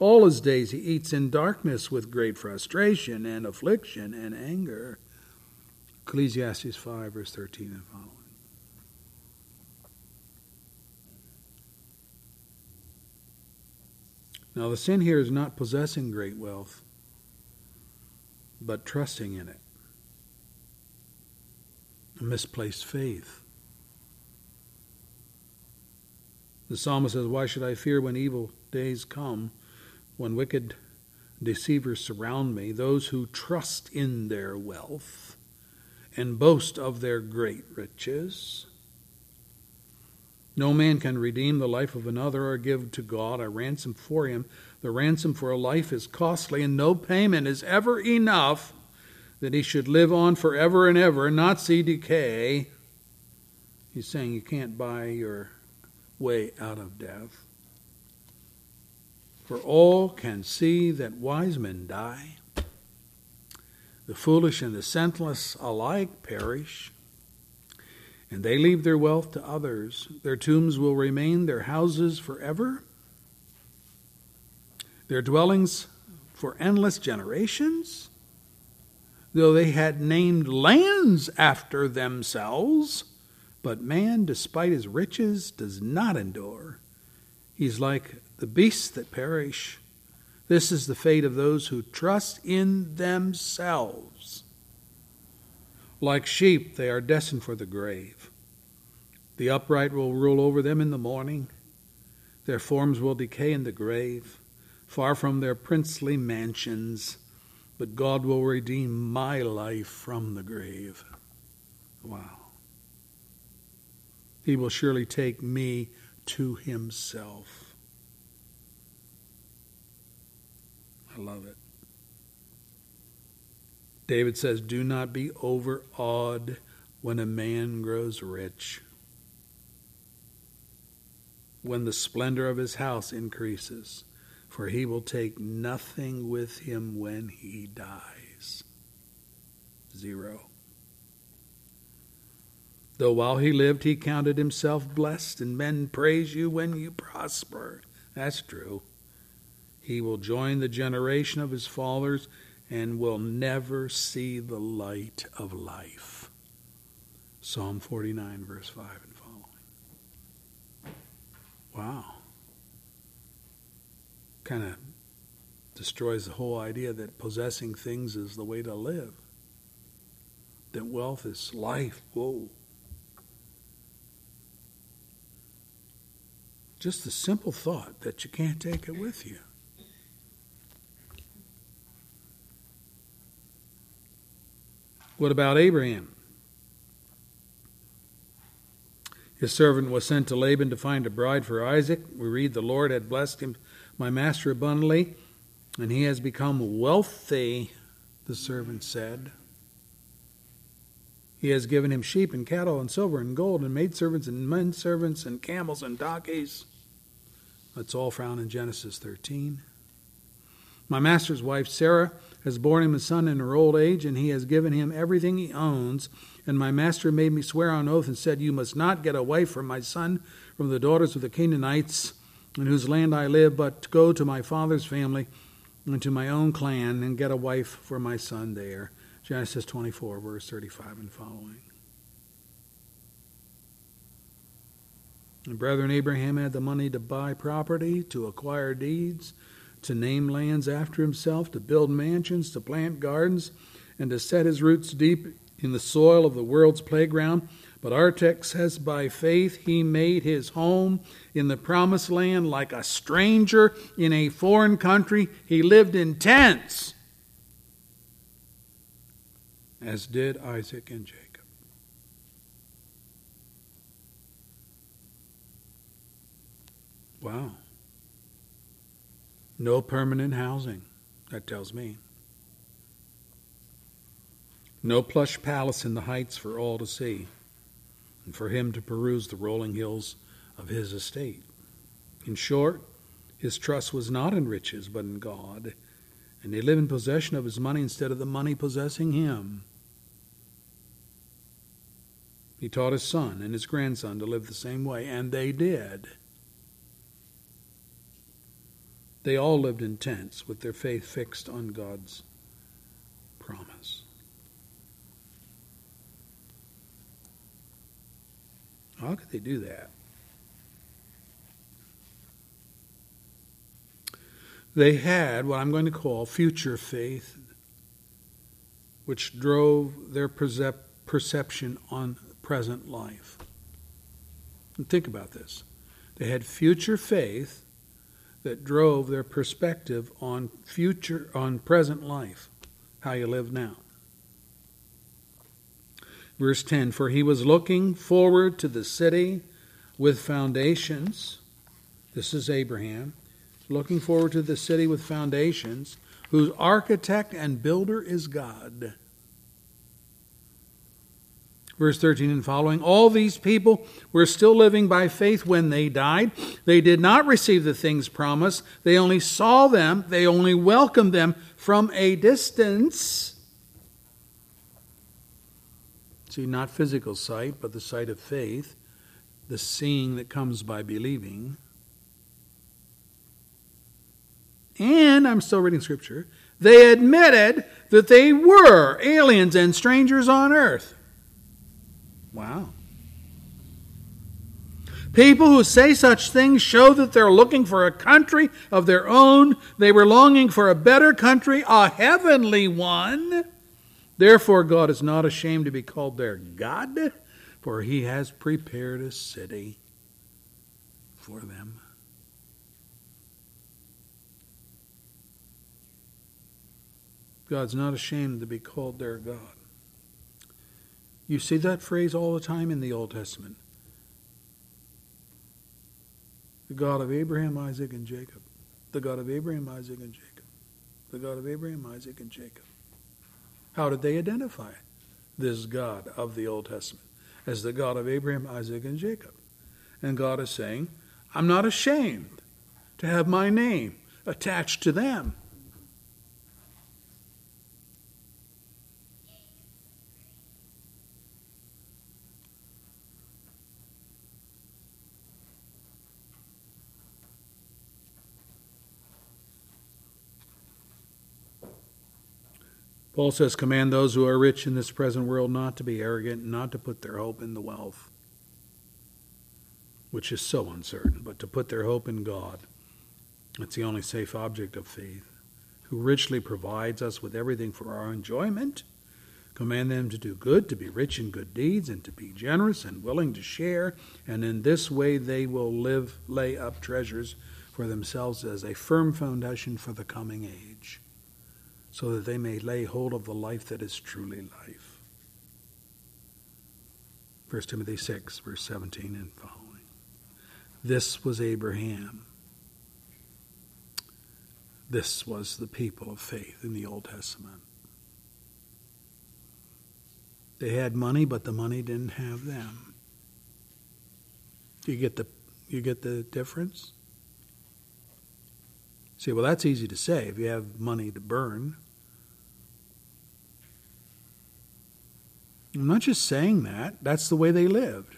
All his days he eats in darkness with great frustration and affliction and anger. Ecclesiastes 5, verse 13 and following. Now, the sin here is not possessing great wealth, but trusting in it. A misplaced faith. The psalmist says, Why should I fear when evil days come, when wicked deceivers surround me, those who trust in their wealth and boast of their great riches? No man can redeem the life of another or give to God a ransom for him. The ransom for a life is costly, and no payment is ever enough that he should live on forever and ever, and not see decay. He's saying you can't buy your way out of death. For all can see that wise men die, the foolish and the senseless alike perish and they leave their wealth to others. Their tombs will remain their houses forever, their dwellings for endless generations. Though they had named lands after themselves, but man, despite his riches, does not endure. He's like the beasts that perish. This is the fate of those who trust in themselves. Like sheep, they are destined for the grave. The upright will rule over them in the morning. Their forms will decay in the grave, far from their princely mansions, but God will redeem my life from the grave. Wow. He will surely take me to himself. I love it. David says, Do not be overawed when a man grows rich, when the splendor of his house increases, for he will take nothing with him when he dies. Zero. Though while he lived, he counted himself blessed, and men praise you when you prosper. That's true. He will join the generation of his fathers and will never see the light of life. Psalm 49, verse 5 and following. Wow. Kind of destroys the whole idea that possessing things is the way to live, that wealth is life. Whoa. Just the simple thought that you can't take it with you. What about Abraham? His servant was sent to Laban to find a bride for Isaac. We read the Lord had blessed him, my master, abundantly, and he has become wealthy, the servant said. He has given him sheep and cattle and silver and gold and maidservants and men servants and camels and donkeys. That's all found in Genesis 13. My master's wife, Sarah, has borne him a son in her old age, and he has given him everything he owns. And my master made me swear on oath and said, You must not get a wife from my son, from the daughters of the Canaanites, in whose land I live, but go to my father's family and to my own clan and get a wife for my son there. Genesis 24, verse 35 and following. And brethren, Abraham had the money to buy property, to acquire deeds, to name lands after himself, to build mansions, to plant gardens, and to set his roots deep in the soil of the world's playground. But our text says, by faith he made his home in the promised land like a stranger in a foreign country. He lived in tents, as did Isaac and Jacob. Wow. No permanent housing, that tells me. No plush palace in the heights for all to see, and for him to peruse the rolling hills of his estate. In short, his trust was not in riches, but in God, and he lived in possession of his money instead of the money possessing him. He taught his son and his grandson to live the same way, and they did. They all lived in tents with their faith fixed on God's promise. How could they do that? They had what I'm going to call future faith, which drove their perception on present life. And think about this. They had future faith that drove their perspective on future on present life, how you live now. Verse 10 For he was looking forward to the city with foundations. This is Abraham. Looking forward to the city with foundations, whose architect and builder is God. Verse 13 and following All these people were still living by faith when they died. They did not receive the things promised, they only saw them, they only welcomed them from a distance. See, not physical sight, but the sight of faith, the seeing that comes by believing. And I'm still reading scripture. They admitted that they were aliens and strangers on earth. Wow. People who say such things show that they're looking for a country of their own. They were longing for a better country, a heavenly one. Therefore, God is not ashamed to be called their God, for he has prepared a city for them. God's not ashamed to be called their God. You see that phrase all the time in the Old Testament. The God of Abraham, Isaac, and Jacob. The God of Abraham, Isaac, and Jacob. The God of Abraham, Isaac, and Jacob. How did they identify this God of the Old Testament as the God of Abraham, Isaac, and Jacob? And God is saying, I'm not ashamed to have my name attached to them. Paul says, Command those who are rich in this present world not to be arrogant, not to put their hope in the wealth, which is so uncertain, but to put their hope in God. It's the only safe object of faith, who richly provides us with everything for our enjoyment. Command them to do good, to be rich in good deeds, and to be generous and willing to share, and in this way they will live, lay up treasures for themselves as a firm foundation for the coming age so that they may lay hold of the life that is truly life. 1 Timothy 6, verse 17 and following. This was Abraham. This was the people of faith in the Old Testament. They had money, but the money didn't have them. You get the you get the difference? See, well, that's easy to say if you have money to burn. I'm not just saying that, that's the way they lived.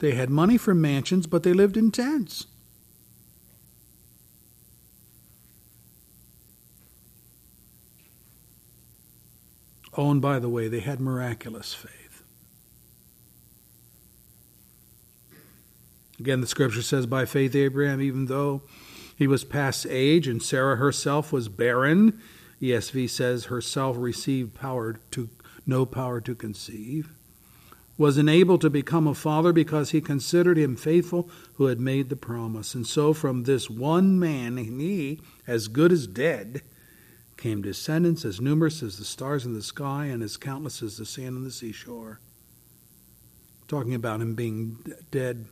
They had money for mansions, but they lived in tents. Oh, and by the way, they had miraculous faith. Again, the scripture says, by faith, Abraham, even though he was past age and Sarah herself was barren, ESV says herself received power to no power to conceive, was enabled to become a father because he considered him faithful who had made the promise. And so from this one man, he, as good as dead, came descendants as numerous as the stars in the sky and as countless as the sand on the seashore. Talking about him being dead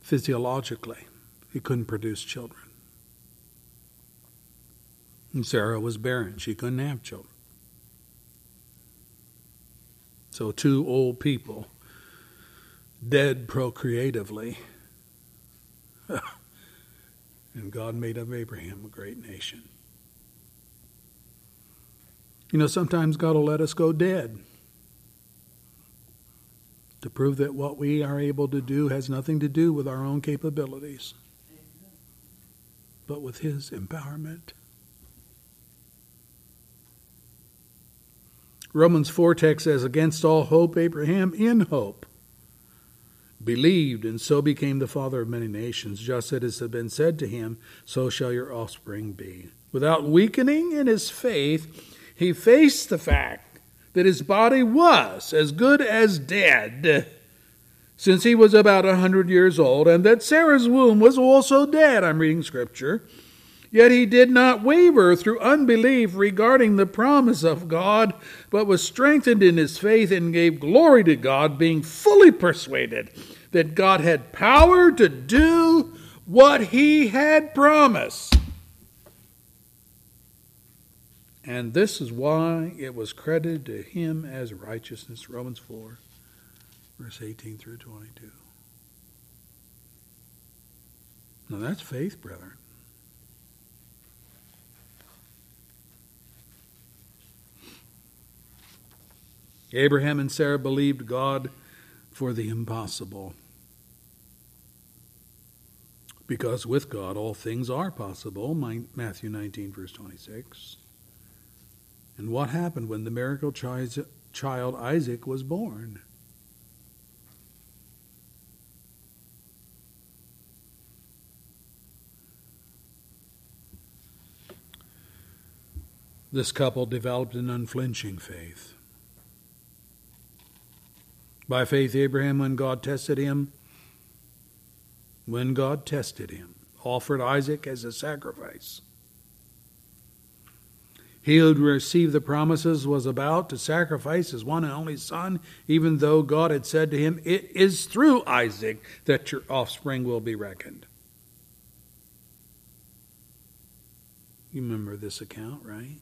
physiologically, he couldn't produce children. And Sarah was barren, she couldn't have children. So, two old people, dead procreatively. and God made of Abraham a great nation. You know, sometimes God will let us go dead to prove that what we are able to do has nothing to do with our own capabilities, but with His empowerment. Romans 4 text says, Against all hope, Abraham in hope believed, and so became the father of many nations, just as it has been said to him, So shall your offspring be. Without weakening in his faith, he faced the fact that his body was as good as dead since he was about a hundred years old, and that Sarah's womb was also dead. I'm reading scripture. Yet he did not waver through unbelief regarding the promise of God, but was strengthened in his faith and gave glory to God, being fully persuaded that God had power to do what he had promised. And this is why it was credited to him as righteousness. Romans 4, verse 18 through 22. Now that's faith, brethren. Abraham and Sarah believed God for the impossible. Because with God all things are possible, Matthew 19, verse 26. And what happened when the miracle child Isaac was born? This couple developed an unflinching faith. By faith, Abraham, when God tested him, when God tested him, offered Isaac as a sacrifice. He who received the promises was about to sacrifice his one and only son, even though God had said to him, It is through Isaac that your offspring will be reckoned. You remember this account, right?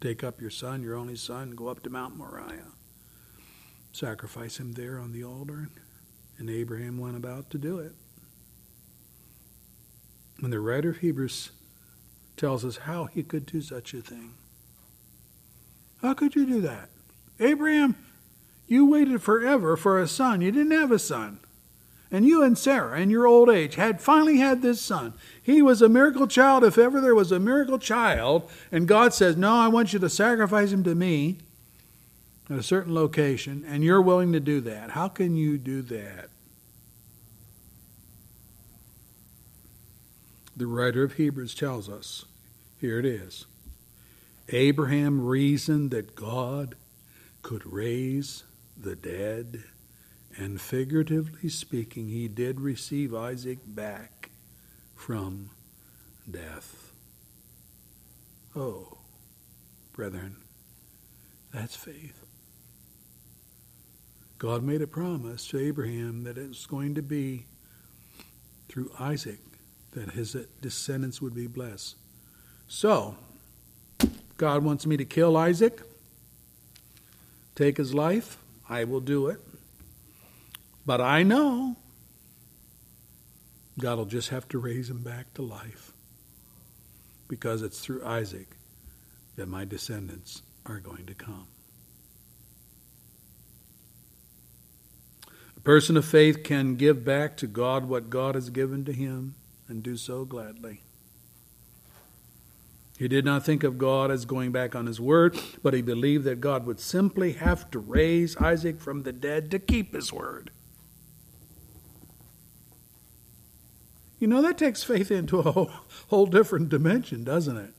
Take up your son, your only son, go up to Mount Moriah sacrifice him there on the altar. And Abraham went about to do it. And the writer of Hebrews tells us how he could do such a thing. How could you do that? Abraham, you waited forever for a son. You didn't have a son. And you and Sarah, in your old age, had finally had this son. He was a miracle child, if ever there was a miracle child. And God says, No, I want you to sacrifice him to me at a certain location, and you're willing to do that. How can you do that? The writer of Hebrews tells us here it is. Abraham reasoned that God could raise the dead, and figuratively speaking, he did receive Isaac back from death. Oh, brethren, that's faith. God made a promise to Abraham that it was going to be through Isaac that his descendants would be blessed. So, God wants me to kill Isaac, take his life. I will do it. But I know God will just have to raise him back to life. because it's through Isaac that my descendants are going to come. Person of faith can give back to God what God has given to him and do so gladly. He did not think of God as going back on his word, but he believed that God would simply have to raise Isaac from the dead to keep his word. You know, that takes faith into a whole, whole different dimension, doesn't it?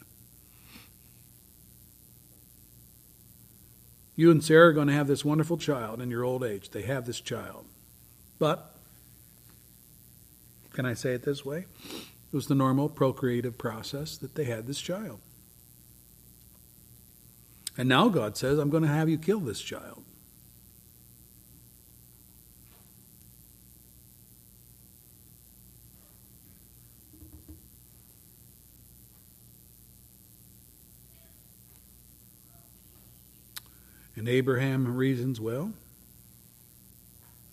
You and Sarah are going to have this wonderful child in your old age. They have this child. But, can I say it this way? It was the normal procreative process that they had this child. And now God says, I'm going to have you kill this child. And Abraham reasons, well,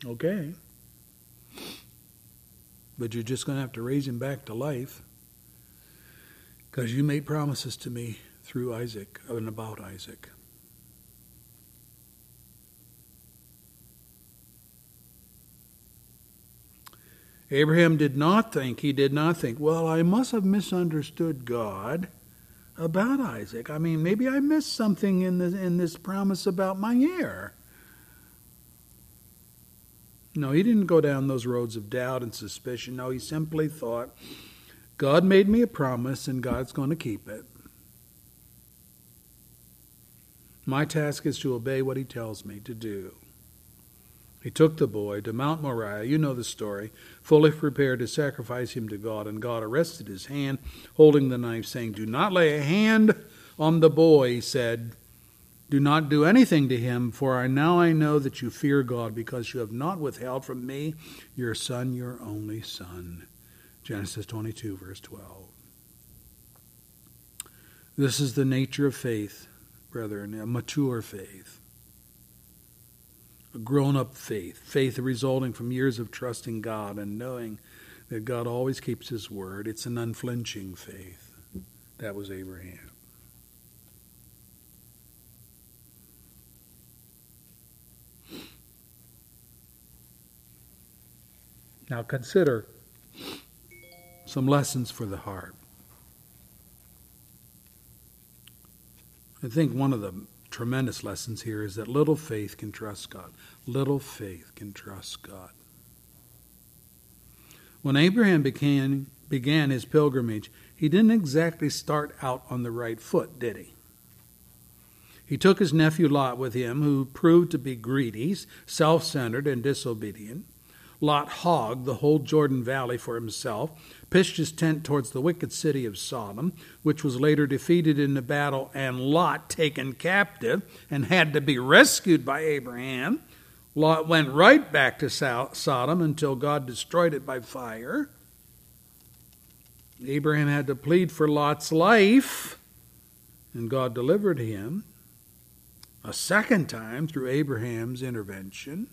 okay. But you're just going to have to raise him back to life because you made promises to me through Isaac uh, and about Isaac. Abraham did not think, he did not think, well, I must have misunderstood God about Isaac. I mean, maybe I missed something in this, in this promise about my heir. No, he didn't go down those roads of doubt and suspicion. No, he simply thought, God made me a promise and God's going to keep it. My task is to obey what he tells me to do. He took the boy to Mount Moriah, you know the story, fully prepared to sacrifice him to God, and God arrested his hand, holding the knife, saying, Do not lay a hand on the boy, he said. Do not do anything to him, for I now I know that you fear God, because you have not withheld from me your son, your only son. Genesis 22, verse 12. This is the nature of faith, brethren, a mature faith a grown up faith, faith resulting from years of trusting God and knowing that God always keeps His word. It's an unflinching faith. That was Abraham. Now consider some lessons for the heart. I think one of the tremendous lessons here is that little faith can trust God. Little faith can trust God. When Abraham began, began his pilgrimage, he didn't exactly start out on the right foot, did he? He took his nephew Lot with him, who proved to be greedy, self centered, and disobedient. Lot hogged the whole Jordan Valley for himself, pitched his tent towards the wicked city of Sodom, which was later defeated in the battle, and Lot taken captive and had to be rescued by Abraham. Lot went right back to Sodom until God destroyed it by fire. Abraham had to plead for Lot's life, and God delivered him a second time through Abraham's intervention.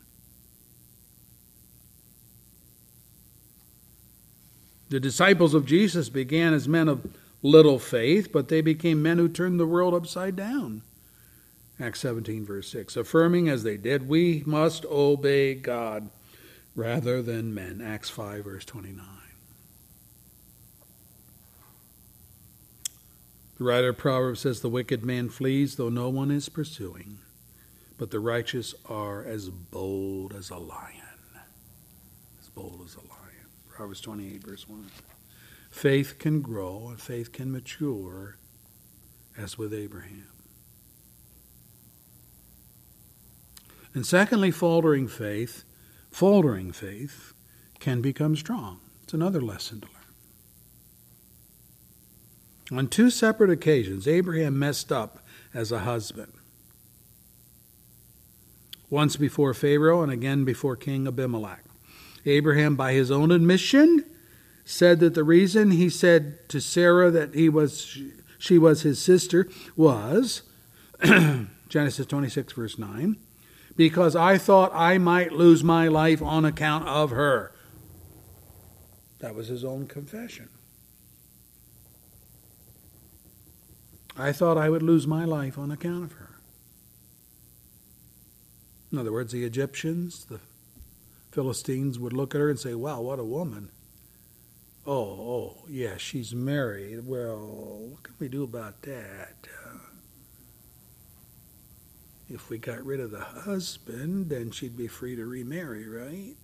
The disciples of Jesus began as men of little faith, but they became men who turned the world upside down. Acts 17, verse 6. Affirming as they did, we must obey God rather than men. Acts 5, verse 29. The writer of Proverbs says, The wicked man flees, though no one is pursuing, but the righteous are as bold as a lion. As bold as a lion. Proverbs 28, verse 1. Faith can grow and faith can mature as with Abraham. And secondly, faltering faith, faltering faith can become strong. It's another lesson to learn. On two separate occasions, Abraham messed up as a husband. Once before Pharaoh and again before King Abimelech. Abraham, by his own admission, said that the reason he said to Sarah that he was she was his sister was Genesis 26 verse 9 because I thought I might lose my life on account of her. That was his own confession. I thought I would lose my life on account of her. In other words, the Egyptians, the Philistines would look at her and say, Wow, what a woman. Oh, oh, yeah, she's married. Well, what can we do about that? Uh, if we got rid of the husband, then she'd be free to remarry, right?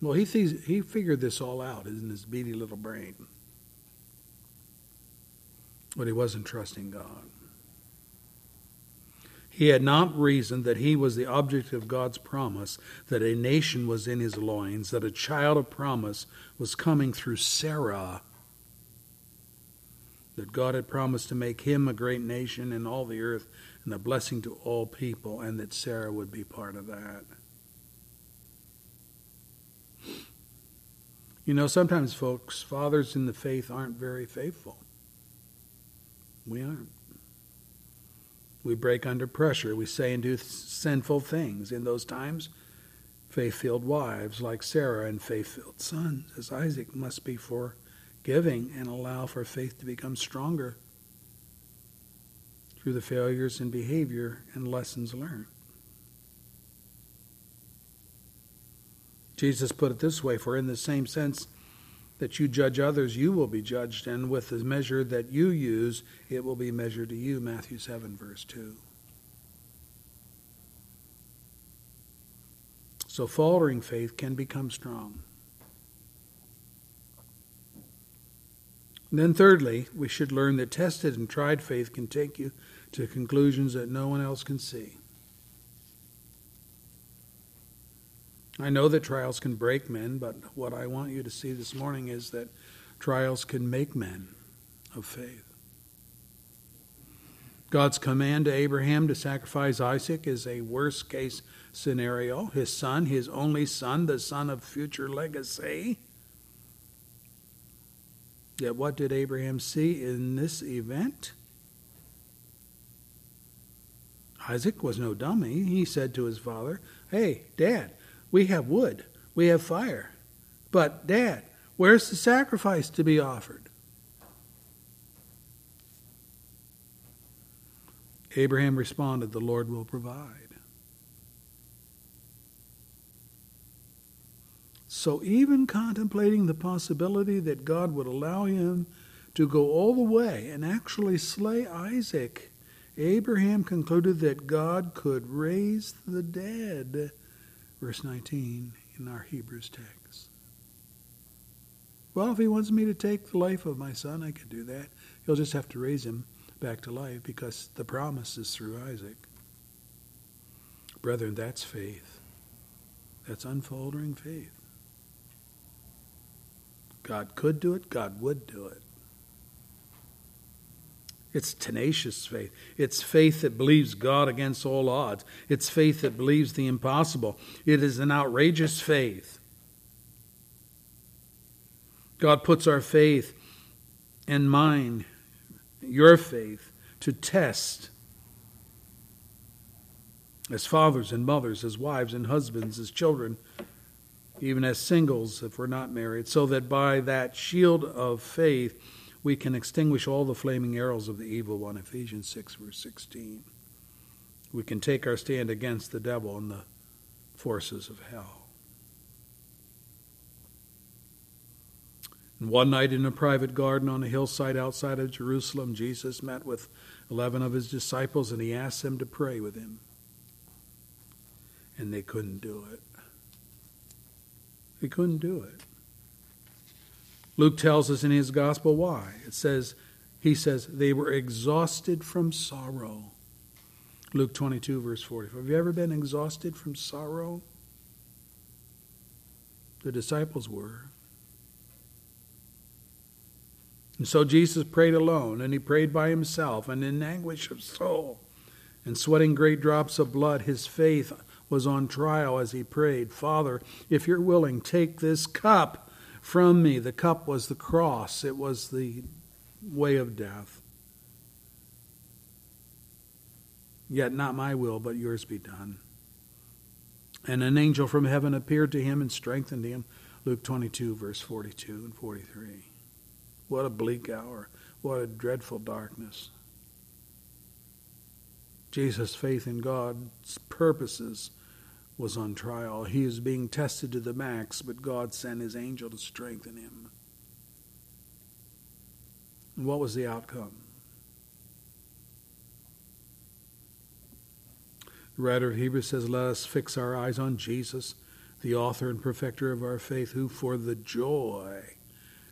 Well, he, th- he figured this all out in his beady little brain. But he wasn't trusting God. He had not reasoned that he was the object of God's promise, that a nation was in his loins, that a child of promise was coming through Sarah, that God had promised to make him a great nation in all the earth and a blessing to all people, and that Sarah would be part of that. You know, sometimes, folks, fathers in the faith aren't very faithful. We aren't. We break under pressure. We say and do sinful things. In those times, faith filled wives like Sarah and faith filled sons, as Isaac, must be forgiving and allow for faith to become stronger through the failures in behavior and lessons learned. Jesus put it this way For in the same sense that you judge others, you will be judged, and with the measure that you use, it will be measured to you. Matthew 7, verse 2. So faltering faith can become strong. And then, thirdly, we should learn that tested and tried faith can take you to conclusions that no one else can see. I know that trials can break men, but what I want you to see this morning is that trials can make men of faith. God's command to Abraham to sacrifice Isaac is a worst case scenario. His son, his only son, the son of future legacy. Yet what did Abraham see in this event? Isaac was no dummy. He said to his father, Hey, Dad, we have wood, we have fire. But, Dad, where's the sacrifice to be offered? Abraham responded, The Lord will provide. So, even contemplating the possibility that God would allow him to go all the way and actually slay Isaac, Abraham concluded that God could raise the dead verse 19 in our Hebrews text. Well, if he wants me to take the life of my son, I can do that. He'll just have to raise him back to life because the promise is through Isaac. Brethren, that's faith. That's unfolding faith. God could do it, God would do it. It's tenacious faith. It's faith that believes God against all odds. It's faith that believes the impossible. It is an outrageous faith. God puts our faith and mine, your faith, to test as fathers and mothers, as wives and husbands, as children, even as singles if we're not married, so that by that shield of faith, we can extinguish all the flaming arrows of the evil one, Ephesians 6, verse 16. We can take our stand against the devil and the forces of hell. And one night in a private garden on a hillside outside of Jerusalem, Jesus met with 11 of his disciples and he asked them to pray with him. And they couldn't do it. They couldn't do it. Luke tells us in his gospel why. It says, he says, they were exhausted from sorrow. Luke 22, verse 44. Have you ever been exhausted from sorrow? The disciples were. And so Jesus prayed alone, and he prayed by himself, and in anguish of soul, and sweating great drops of blood, his faith was on trial as he prayed, Father, if you're willing, take this cup from me. The cup was the cross, it was the way of death. Yet not my will, but yours be done. And an angel from heaven appeared to him and strengthened him. Luke 22, verse 42 and 43. What a bleak hour. What a dreadful darkness. Jesus' faith in God's purposes was on trial. He is being tested to the max, but God sent his angel to strengthen him. And what was the outcome? The writer of Hebrews says, Let us fix our eyes on Jesus, the author and perfecter of our faith, who for the joy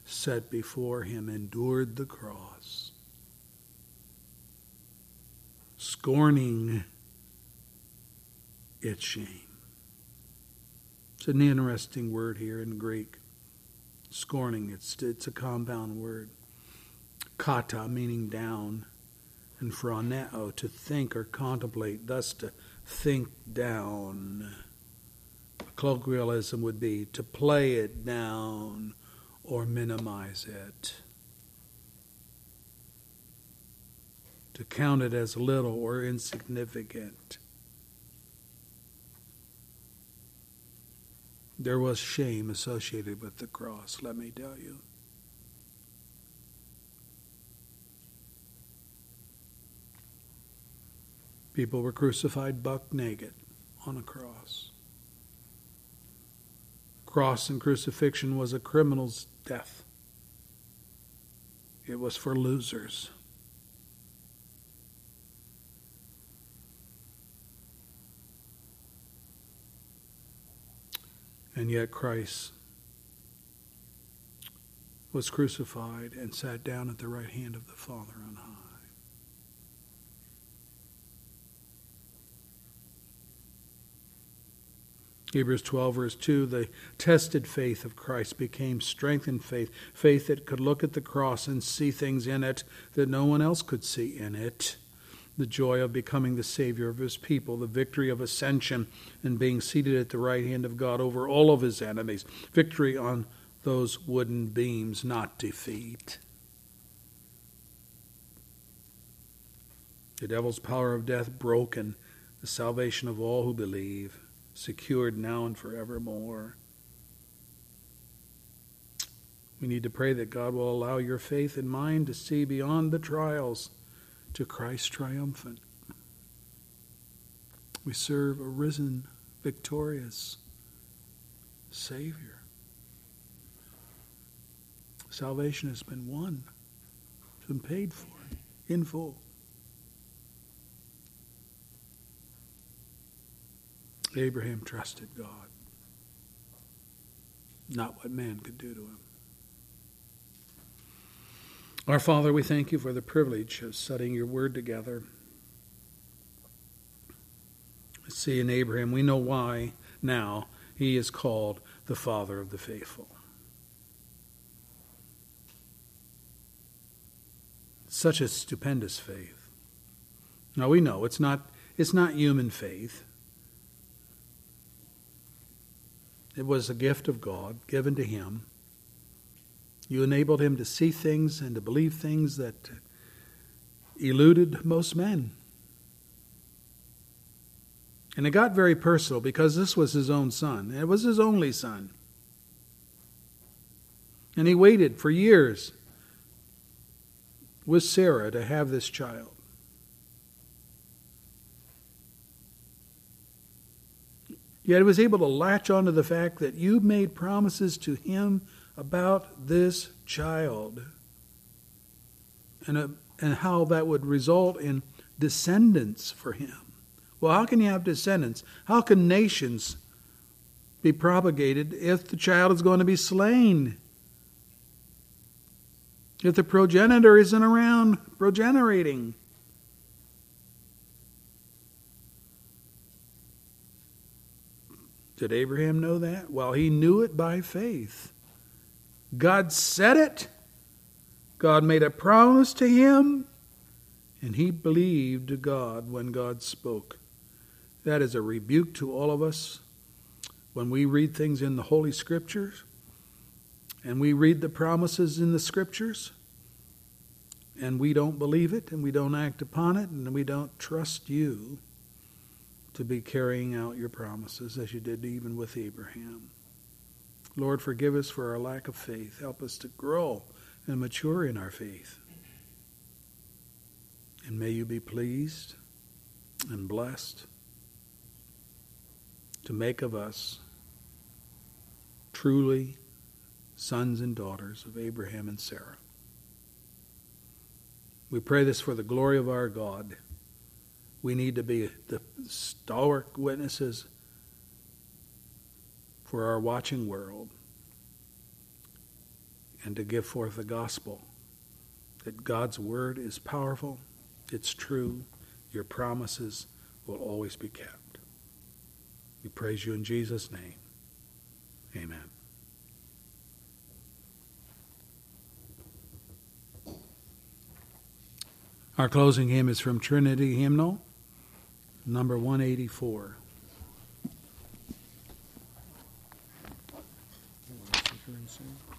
set before him endured the cross, scorning its shame. It's an interesting word here in Greek. Scorning, it's, it's a compound word. Kata, meaning down, and phroneo, to think or contemplate, thus to think down. A colloquialism would be to play it down or minimize it. To count it as little or insignificant. There was shame associated with the cross, let me tell you. People were crucified buck naked on a cross. Cross and crucifixion was a criminal's death, it was for losers. And yet Christ was crucified and sat down at the right hand of the Father on high. Hebrews 12, verse 2 the tested faith of Christ became strengthened faith, faith that could look at the cross and see things in it that no one else could see in it. The joy of becoming the Savior of His people, the victory of ascension and being seated at the right hand of God over all of His enemies, victory on those wooden beams, not defeat. The devil's power of death broken, the salvation of all who believe secured now and forevermore. We need to pray that God will allow your faith and mine to see beyond the trials to Christ triumphant. We serve a risen, victorious Savior. Salvation has been won, it's been paid for in full. Abraham trusted God, not what man could do to him. Our Father, we thank you for the privilege of studying your word together. See, in Abraham, we know why now he is called the father of the faithful. Such a stupendous faith. Now we know it's not it's not human faith. It was a gift of God given to him. You enabled him to see things and to believe things that eluded most men. And it got very personal because this was his own son. It was his only son. And he waited for years with Sarah to have this child. Yet he was able to latch onto the fact that you made promises to him about this child and, uh, and how that would result in descendants for him. Well, how can you have descendants? How can nations be propagated if the child is going to be slain? If the progenitor isn't around progenerating? Did Abraham know that? Well, he knew it by faith. God said it, God made a promise to him, and he believed God when God spoke. That is a rebuke to all of us when we read things in the Holy Scriptures and we read the promises in the Scriptures and we don't believe it and we don't act upon it and we don't trust you to be carrying out your promises as you did even with Abraham. Lord, forgive us for our lack of faith. Help us to grow and mature in our faith. And may you be pleased and blessed to make of us truly sons and daughters of Abraham and Sarah. We pray this for the glory of our God. We need to be the stalwart witnesses for our watching world and to give forth the gospel that God's word is powerful, it's true, your promises will always be kept. We praise you in Jesus' name. Amen. Our closing hymn is from Trinity Hymnal, number 184. The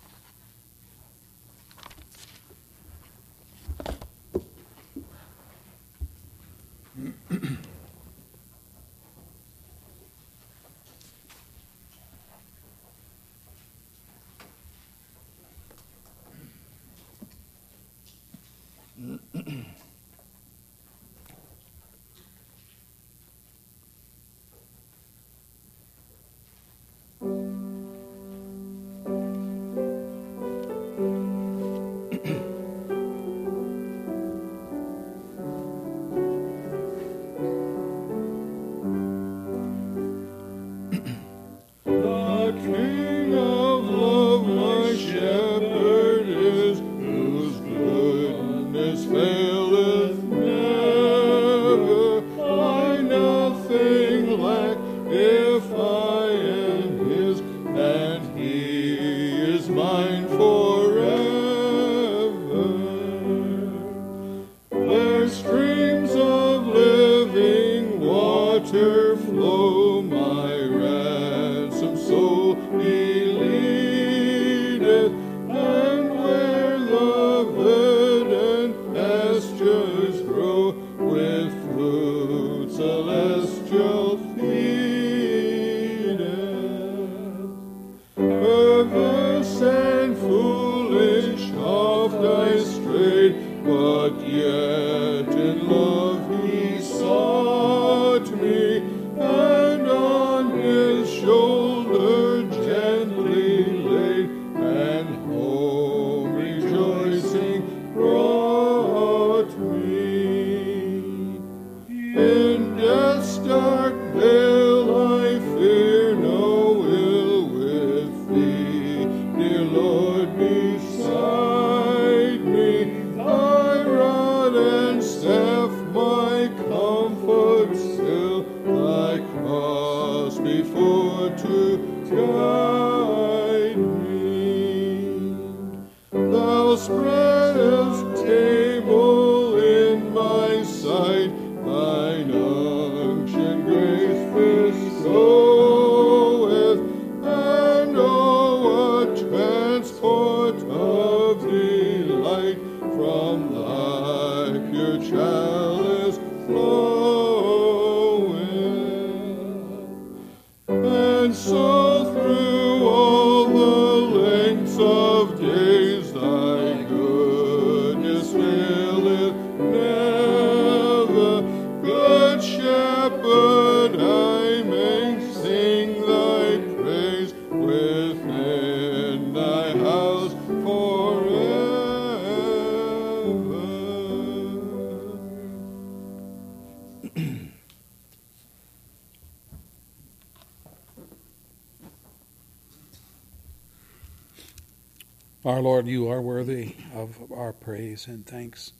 praise and thanks.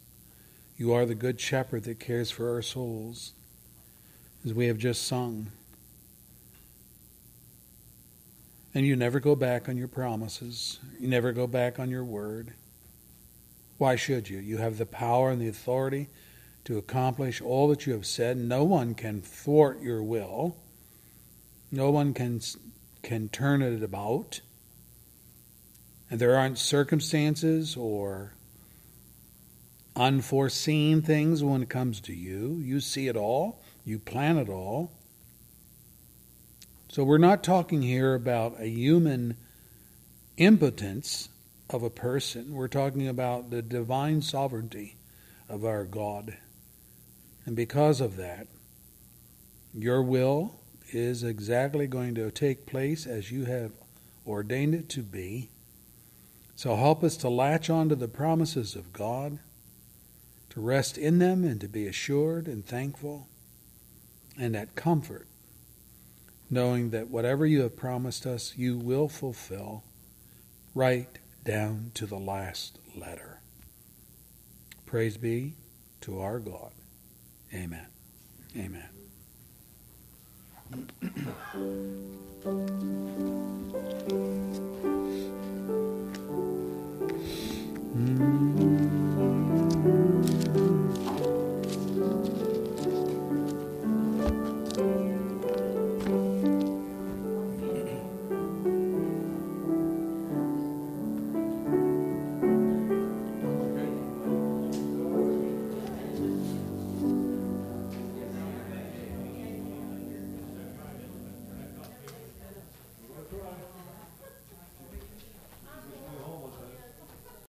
You are the good shepherd that cares for our souls, as we have just sung. And you never go back on your promises, you never go back on your word. Why should you? You have the power and the authority to accomplish all that you have said. No one can thwart your will. No one can can turn it about. And there aren't circumstances or unforeseen things when it comes to you. You see it all, you plan it all. So we're not talking here about a human impotence of a person. We're talking about the divine sovereignty of our God. And because of that, your will is exactly going to take place as you have ordained it to be. So help us to latch on to the promises of God, to rest in them and to be assured and thankful and at comfort, knowing that whatever you have promised us, you will fulfill right down to the last letter. Praise be to our God. Amen. Amen. mm-hmm.